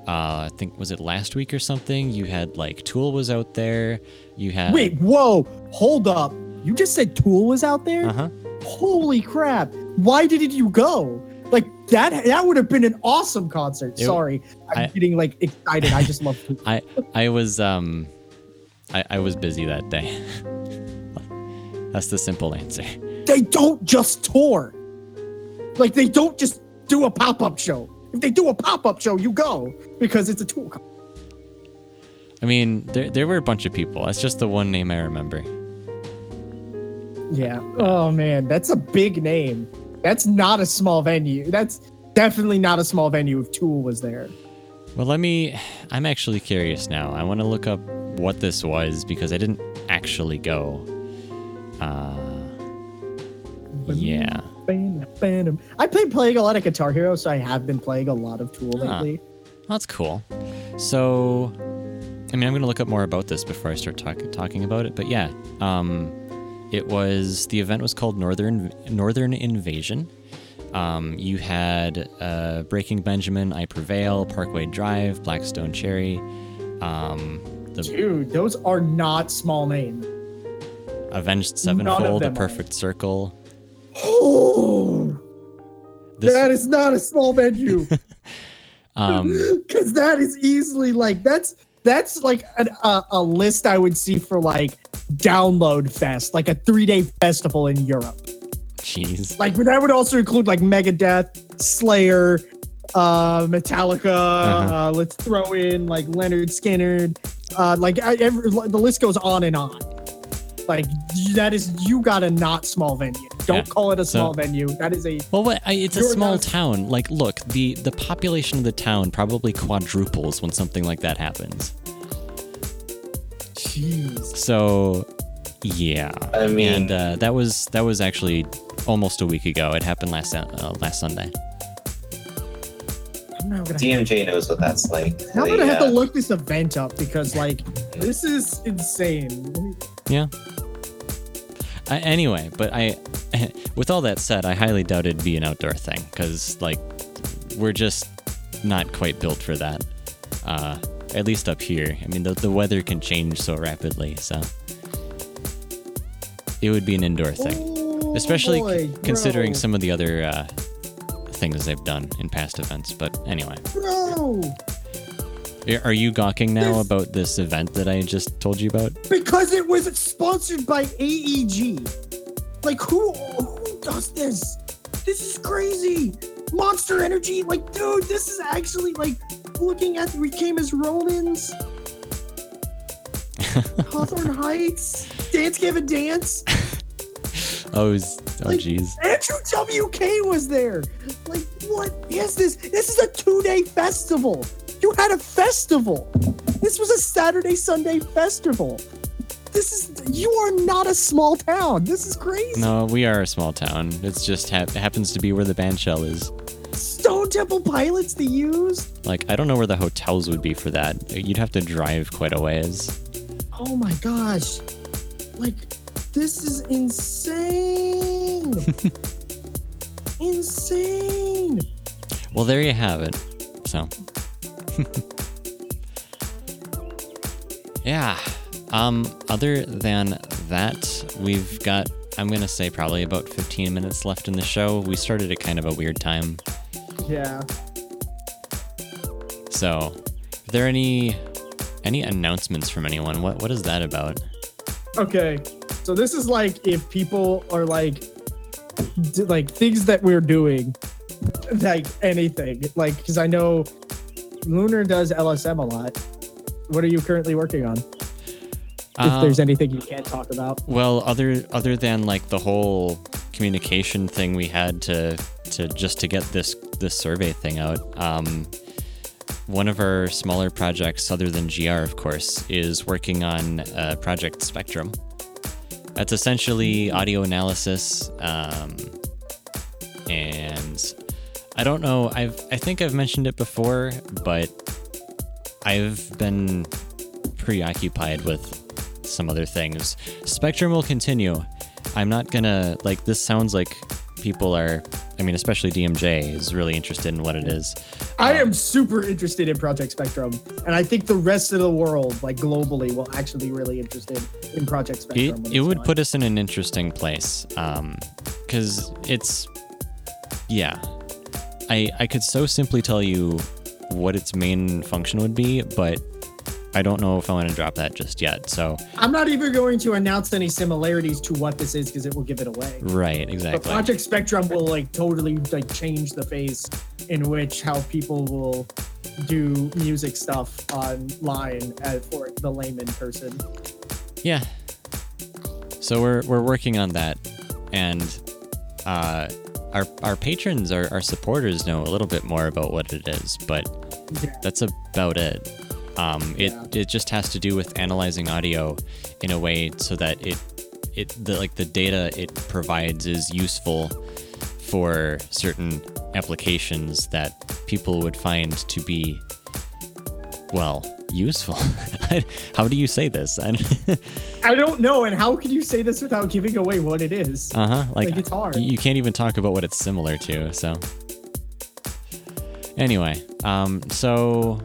Uh, I think was it last week or something. You had like Tool was out there. You had Wait, whoa, hold up. You just said Tool was out there? Uh huh. Holy crap. Why didn't you go? Like that that would have been an awesome concert. It- Sorry. I'm I- getting like excited. I just love Tool. I I was um I, I was busy that day. That's the simple answer. They don't just tour. Like they don't just do a pop-up show. If they do a pop-up show, you go because it's a Tool. I mean, there there were a bunch of people. That's just the one name I remember. Yeah. Oh man, that's a big name. That's not a small venue. That's definitely not a small venue if Tool was there. Well, let me. I'm actually curious now. I want to look up what this was because I didn't actually go. Uh, yeah. I played playing a lot of Guitar Hero, so I have been playing a lot of Tool Huh. lately. That's cool. So, I mean, I'm going to look up more about this before I start talk, talking about it. But yeah, um, it was the event was called Northern Northern Invasion. Um, you had uh, Breaking Benjamin, I Prevail, Parkway Drive, Black Stone Cherry, um, the Dude, those are not small names. Avenged Sevenfold, The them are. Perfect Circle. Oh, This, that is not a small venue. um, Because that is easily like that's that's like an, a, a list I would see for like Download Fest, like a three day festival in Europe. jeez. Like but that would also include like Megadeth, Slayer, uh, Metallica. Uh-huh. Uh, let's throw in like Lynyrd Skynyrd. Uh, like I, every, the list goes on and on. Like that is you got a not small venue. Don't Yeah. call it a So- small venue. That is a Well, what, I, it's a small not- town. Like, look, the the population of the town probably quadruples when something like that happens. jeez. So, yeah. I mean- and uh, that was that was actually almost a week ago. It happened last uh, last Sunday. I'm not DMJ knows what that's like. I'm gonna have to uh, look this event up because like this is insane. Yeah. I, anyway, but I, with all that said, I highly doubt it'd be an outdoor thing because like we're just not quite built for that. Uh, at least up here. I mean, the the weather can change so rapidly, so it would be an indoor thing. Oh, especially boy, considering bro, some of the other uh, things they've done in past events. But anyway, bro. Are- you gawking now This- about this event that I just told you about? Because it was sponsored by AEG. Like who who does this? This is crazy. Monster Energy, like dude, this is actually like looking at we came as Romans. Hawthorne Heights, Dance Gavin Dance. Oh, is- oh, Like- jeez. Andrew WK was there. Like, what is this? This is a two day festival. You had a festival. This was a Saturday, Sunday festival. This is, you are not a small town. This is crazy. No, we are a small town. It's just hap happens to be where the band shell is. Stone Temple Pilots to use. Like, I don't know where the hotels would be for that. You'd have to drive quite a ways. Oh my gosh. Like, this is insane. insane. Well, there you have it. So, yeah. Um, other than that, we've got, I'm going to say probably about 15 minutes left in the show. We started at kind of a weird time. Yeah. So, are there any any announcements from anyone? What what is that about? Okay. So this is like if people are like d- like things that we're doing like anything like because I know Lunar does LSM a lot. What are you currently working on? If Uh, there's anything you can't talk about. Well, other other than like the whole communication thing we had to to just to get this this survey thing out. Um, one of our smaller projects, other than GR, of course, is working on uh, Project Spectrum. That's essentially audio analysis, um, and I don't know. I've I think I've mentioned it before, but I've been preoccupied with some other things. Spectrum will continue. I'm not gonna like this sounds like people are I mean especially DMJ is really interested in what it is. I am super interested in Project Spectrum, and I think the rest of the world, like globally, will actually be really interested in Project Spectrum. when it would done. put us in an interesting place. Um cuz it's yeah. I I could so simply tell you what its main function would be, but I don't know if I want to drop that just yet. So, I'm not even going to announce any similarities to what this is because it will give it away. right, But exactly. Project Spectrum will like totally like change the face in which how people will do music stuff online uh, for the layman person. Yeah. So we're we're working on that, and uh, our our patrons, our, our supporters know a little bit more about what it is, but that's about it. Um, it Yeah. it just has to do with analyzing audio in a way so that it it the like the data it provides is useful for certain applications that people would find to be well useful. How do you say this? I don't know, and how can you say this without giving away what it is? Uh huh. Like, Like, it's hard. You can't even talk about what it's similar to. So, anyway, um, so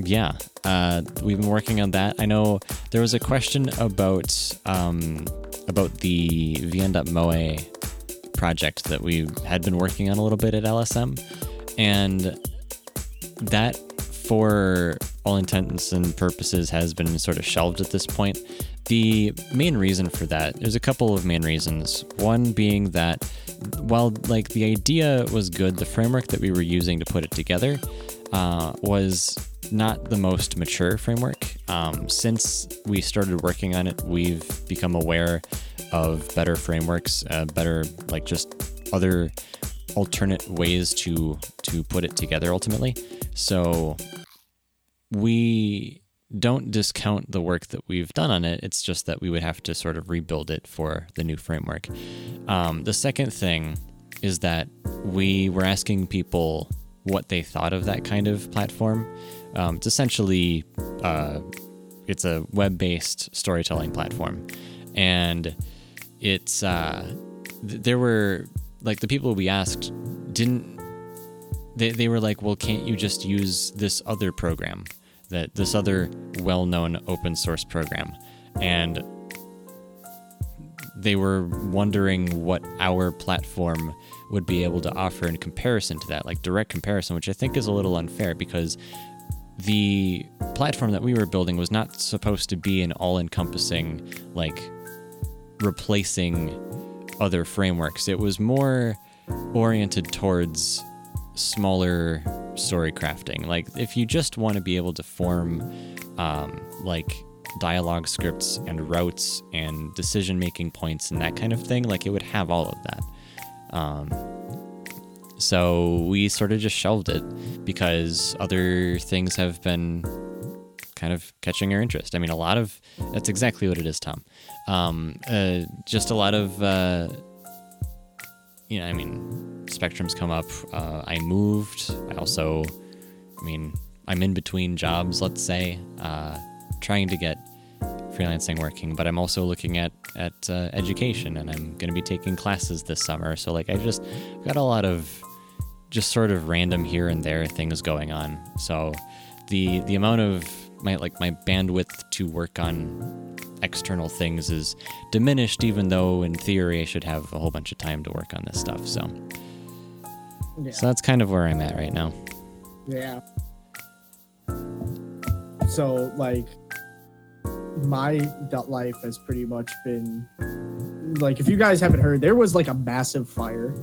yeah, uh, we've been working on that. I know there was a question about um, about the vn.moe project that we had been working on a little bit at LSM, and that, for all intents and purposes, has been sort of shelved at this point. The main reason for that, there's a couple of main reasons. One being that while like the idea was good, the framework that we were using to put it together uh, was not the most mature framework. Um, since we started working on it, we've become aware of better frameworks, uh, better like just other alternate ways to to put it together ultimately. So we don't discount the work that we've done on it. It's just that we would have to sort of rebuild it for the new framework. Um, the second thing is that we were asking people what they thought of that kind of platform. Um, it's essentially uh, it's a web-based storytelling platform, and it's uh, th- there were like the people we asked didn't they, they were like well can't you just use this other program that this other well-known open source program? And they were wondering what our platform would be able to offer in comparison to that like direct comparison which i think is a little unfair because the platform that we were building was not supposed to be an all-encompassing like replacing other frameworks. It was more oriented towards smaller story crafting. Like if you just want to be able to form um, like dialogue scripts and routes and decision making points and that kind of thing, like it would have all of that. Um, so we sort of just shelved it because other things have been kind of catching our interest. I mean, a lot of that's exactly what it is, Tom. Um, uh, just a lot of uh, you know, I mean, spectrums come up. Uh, I moved. I also, I mean, I'm in between jobs, let's say, uh, trying to get freelancing working, but I'm also looking at at uh, education, and I'm going to be taking classes this summer. So like I just got a lot of just sort of random here and there things going on. So the the amount of my like my bandwidth to work on external things is diminished, even though in theory I should have a whole bunch of time to work on this stuff. So Yeah. so that's kind of where I'm at right now. Yeah. So like my dot life has pretty much been like if you guys haven't heard, there was like a massive fire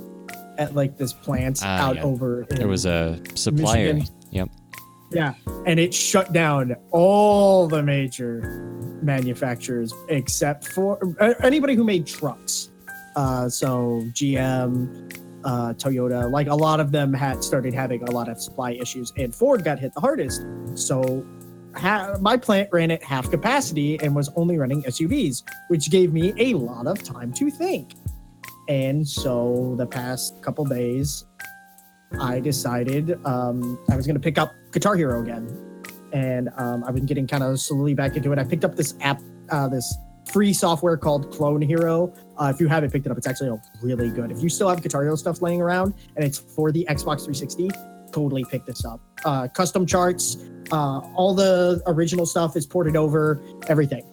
at like this plant Ah, out yeah. over There was a supplier. Michigan. Yep. Yeah, and it shut down all the major manufacturers except for anybody who made trucks. Uh, so GM, uh, Toyota, like a lot of them had started having a lot of supply issues, and Ford got hit the hardest. So ha- my plant ran at half capacity and was only running SUVs, which gave me a lot of time to think. And so the past couple days, I decided um, I was going to pick up Guitar Hero again. And um, I've been getting kind of slowly back into it. I picked up this app, uh, this free software called Clone Hero. Uh, if you haven't picked it up, it's actually really good. If you still have Guitar Hero stuff laying around and it's for the Xbox 360, totally pick this up. Uh, custom charts, uh, all the original stuff is ported over, everything.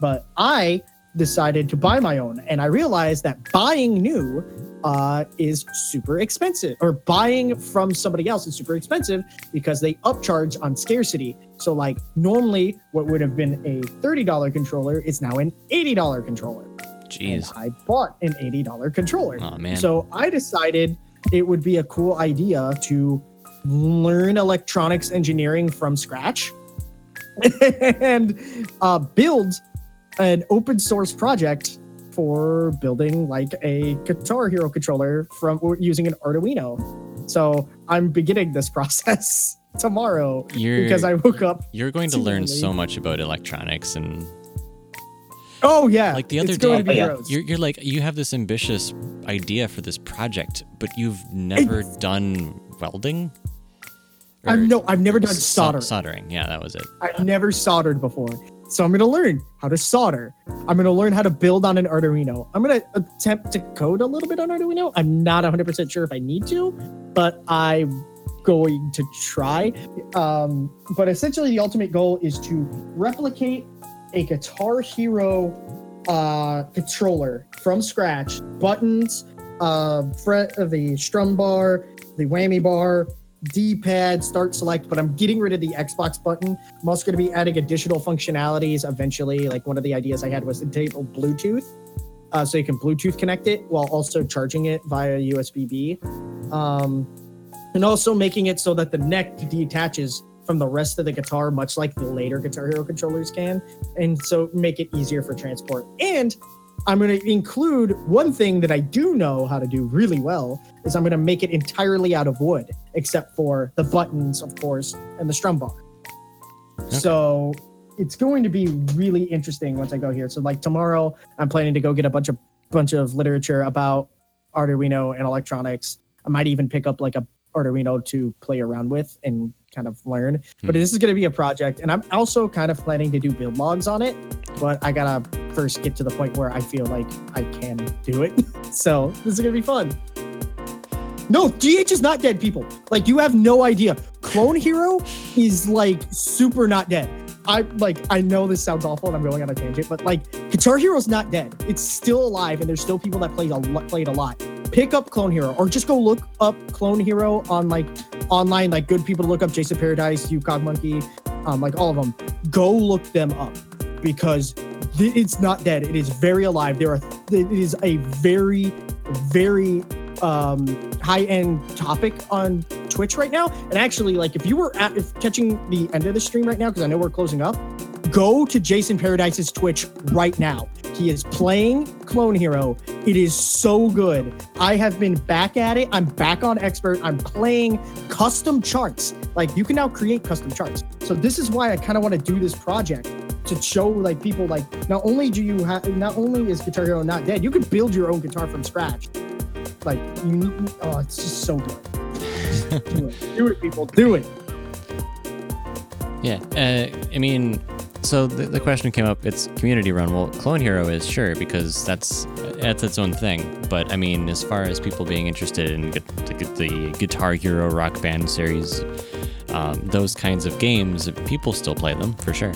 But I decided to buy my own, and I realized that buying new uh, is super expensive, or buying from somebody else is super expensive because they upcharge on scarcity. So, like, normally what would have been a $30 controller is now an $80 controller. And Jeez. I bought an $80 controller. Oh man. So I decided it would be a cool idea to learn electronics engineering from scratch and uh, build an open source project for building like a Guitar Hero controller from using an Arduino. So I'm beginning this process tomorrow you're because I woke up. you're going to learn so much about electronics and Oh yeah, Like the other it's day- oh, Yeah. you're, you're like you have this ambitious idea for this project, but you've never done welding. I've no, I've never done sol- solder. Soldering. Yeah, that was it. I've never soldered before. So I'm going to learn how to solder. I'm going to learn how to build on an Arduino. I'm going to attempt to code a little bit on Arduino. I'm not 100% sure if I need to, but I'm going to try. Um, but essentially, the ultimate goal is to replicate a Guitar Hero uh, controller from scratch, buttons, uh, fret, the strum bar, the whammy bar, D-pad, start select. But I'm getting rid of the Xbox button. I'm also going to be adding additional functionalities eventually. Like one of the ideas I had was to enable Bluetooth, uh, so you can Bluetooth connect it while also charging it via USB B, um, and also making it so that the neck detaches from the rest of the guitar, much like the later Guitar Hero controllers can, and so make it easier for transport. And I'm going to include one thing that I do know how to do really well is I'm going to make it entirely out of wood, except for the buttons, of course, and the strum bar. So it's going to be really interesting once I go here. So like tomorrow, I'm planning to go get a bunch of bunch of literature about Arduino and electronics. I might even pick up like a Arduino to play around with and kind of learn. But Hmm. this is going to be a project, and I'm also kind of planning to do build logs on it. But I gotta first get to the point where I feel like I can do it. so this is gonna be fun. No, GH is not dead, people. Like you have no idea. Clone Hero is like super not dead. I like I know this sounds awful and I'm going on a tangent, but like Guitar Hero's not dead. It's still alive and there's still people that play a lot play it a lot. Pick up Clone Hero or just go look up Clone Hero on like online, like good people to look up Jason Paradise, you Cog Monkey, um, like all of them. Go look them up because it's not dead. It is very alive. There are it is a very, very um high-end topic on Twitch right now. And actually, like if you were at if catching the end of the stream right now, because I know we're closing up, go to Jason Paradise's Twitch right now. He is playing Clone Hero. It is so good. I have been back at it. I'm back on expert. I'm playing custom charts. Like you can now create custom charts. So this is why I kind of want to do this project to show like people like not only do you have not only is Guitar Hero not dead, you can build your own guitar from scratch. Like you need oh it's just so good. do it. Do it, people. Do it. Yeah, uh, I mean, So the, the question came up. It's community run. Well, Clone Hero is sure because that's that's its own thing. But I mean, as far as people being interested in gu- the, the Guitar Hero Rock Band series, um, those kinds of games, people still play them for sure.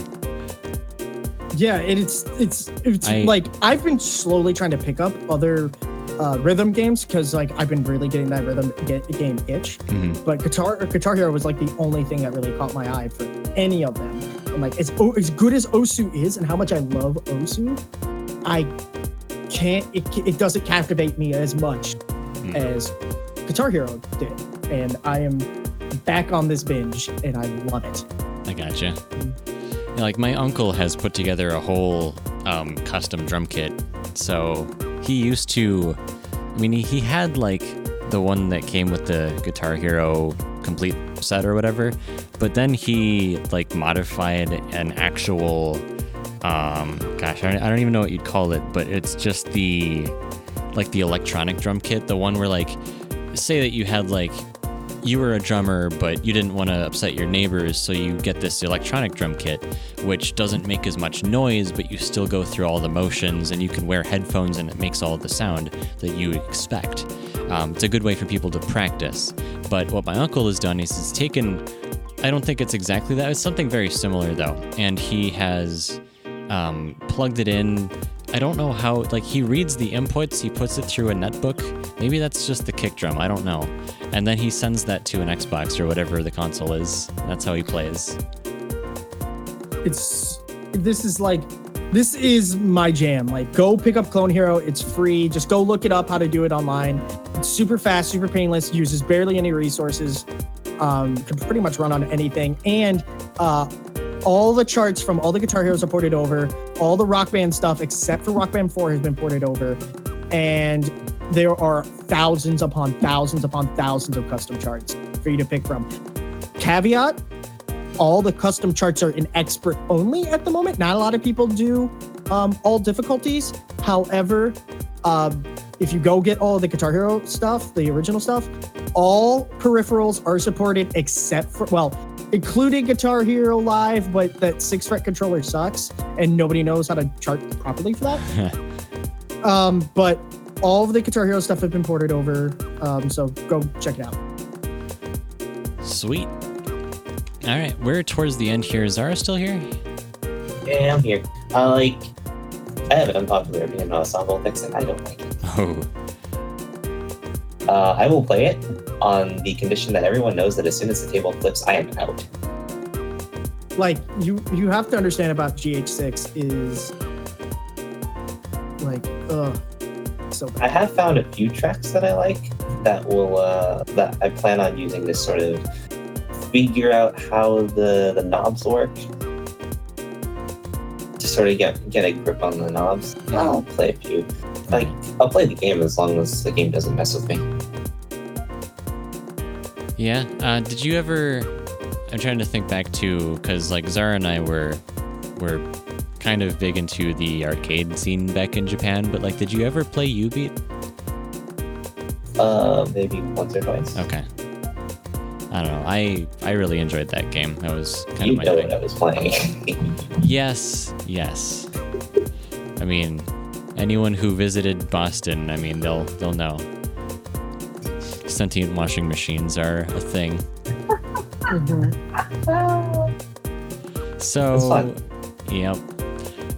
Yeah, and it's it's it's I- like I've been slowly trying to pick up other uh, rhythm games because like I've been really getting that rhythm ga- game itch. Mhm. But Guitar Guitar Hero was like the only thing that really caught my eye for any of them. And like as o- as good as Osu is and how much I love Osu, I can't it, it doesn't captivate me as much Hmm. as Guitar Hero did. And I am back on this binge and I love it. I gotcha. Like my uncle has put together a whole um, custom drum kit. So he used to, I mean, he, he had like the one that came with the Guitar Hero complete set or whatever, but then he like modified an actual, um, gosh, I don't, I don't even know what you'd call it, but it's just the like the electronic drum kit, the one where like, say that you had like you were a drummer, but you didn't want to upset your neighbors, so you get this electronic drum kit, which doesn't make as much noise, but you still go through all the motions, and you can wear headphones, and it makes all the sound that you expect. Um, it's a good way for people to practice. But what my uncle has done is he's taken, I don't think it's exactly that, it's something very similar though, and he has um, plugged it in. I don't know how, like, he reads the inputs, he puts it through a netbook. Maybe that's just the kick drum, I don't know. And then he sends that to an Xbox or whatever the console is. That's how he plays. it's this is like this is my jam like go pick up clone hero it's free just go look it up how to do it online it's super fast super painless uses barely any resources um can pretty much run on anything and uh all the charts from all the guitar heroes are ported over all the rock band stuff except for rock band 4 has been ported over and there are thousands upon thousands upon thousands of custom charts for you to pick from caveat all the custom charts are in expert only at the moment. Not a lot of people do um, all difficulties. However, um, if you go get all the Guitar Hero stuff, the original stuff, all peripherals are supported except for, well, including Guitar Hero Live, but that six fret controller sucks and nobody knows how to chart properly for that. um, but all of the Guitar Hero stuff has been ported over. Um, so go check it out. Sweet. All right, we're towards the end here. Is Zara still here? Yeah, I'm here. Uh, like, I have an unpopular opinion on Ensemble Fix, and I don't like it. Oh, Uh, I will play it on the condition that everyone knows that as soon as the table flips, I am out. like you you have to understand about GH6 is like ugh so bad. I have found a few tracks that I like that will uh, that I plan on using to sort of figure out how the the knobs work. To sort of get get a grip on the knobs. I'll play a few. Like I'll play the game as long as the game doesn't mess with me. Yeah. Uh, did you ever? I'm trying to think back to because like Zara and I were were kind of big into the arcade scene back in Japan. But like, did you ever play jubeat? Uh, maybe once or twice. Okay. I don't know. I I really enjoyed that game. That was kind you of my know thing. what I was playing. Yes, yes. I mean, anyone who visited Boston, I mean, they'll they'll know. Sentient washing machines are a thing. So, yep.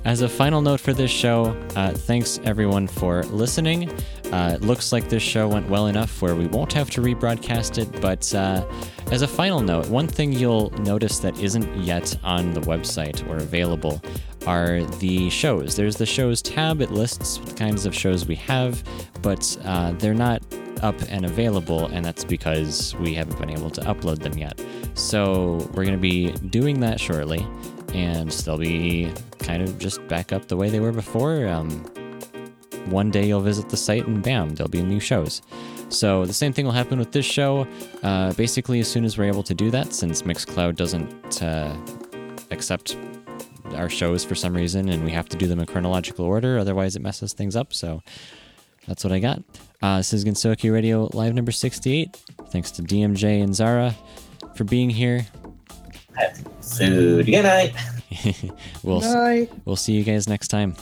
As a final note for this show, uh, thanks everyone for listening. Uh, it looks like this show went well enough where we won't have to rebroadcast it, but uh, as a final note, one thing you'll notice that isn't yet on the website or available are the shows. There's the shows tab, it lists the kinds of shows we have, but uh, they're not up and available, and that's because we haven't been able to upload them yet. So we're going to be doing that shortly, and they'll be kind of just back up the way they were before. Um, one day you'll visit the site, and bam, there'll be new shows. So the same thing will happen with this show. Uh, basically, as soon as we're able to do that, since Mixcloud doesn't uh, accept our shows for some reason, and we have to do them in chronological order, otherwise it messes things up. So that's what I got. Uh, this is Gensokyo Radio Live number 68. Thanks to DMJ and Zara for being here. I have food. Good night. we'll Night. we'll see you guys next time.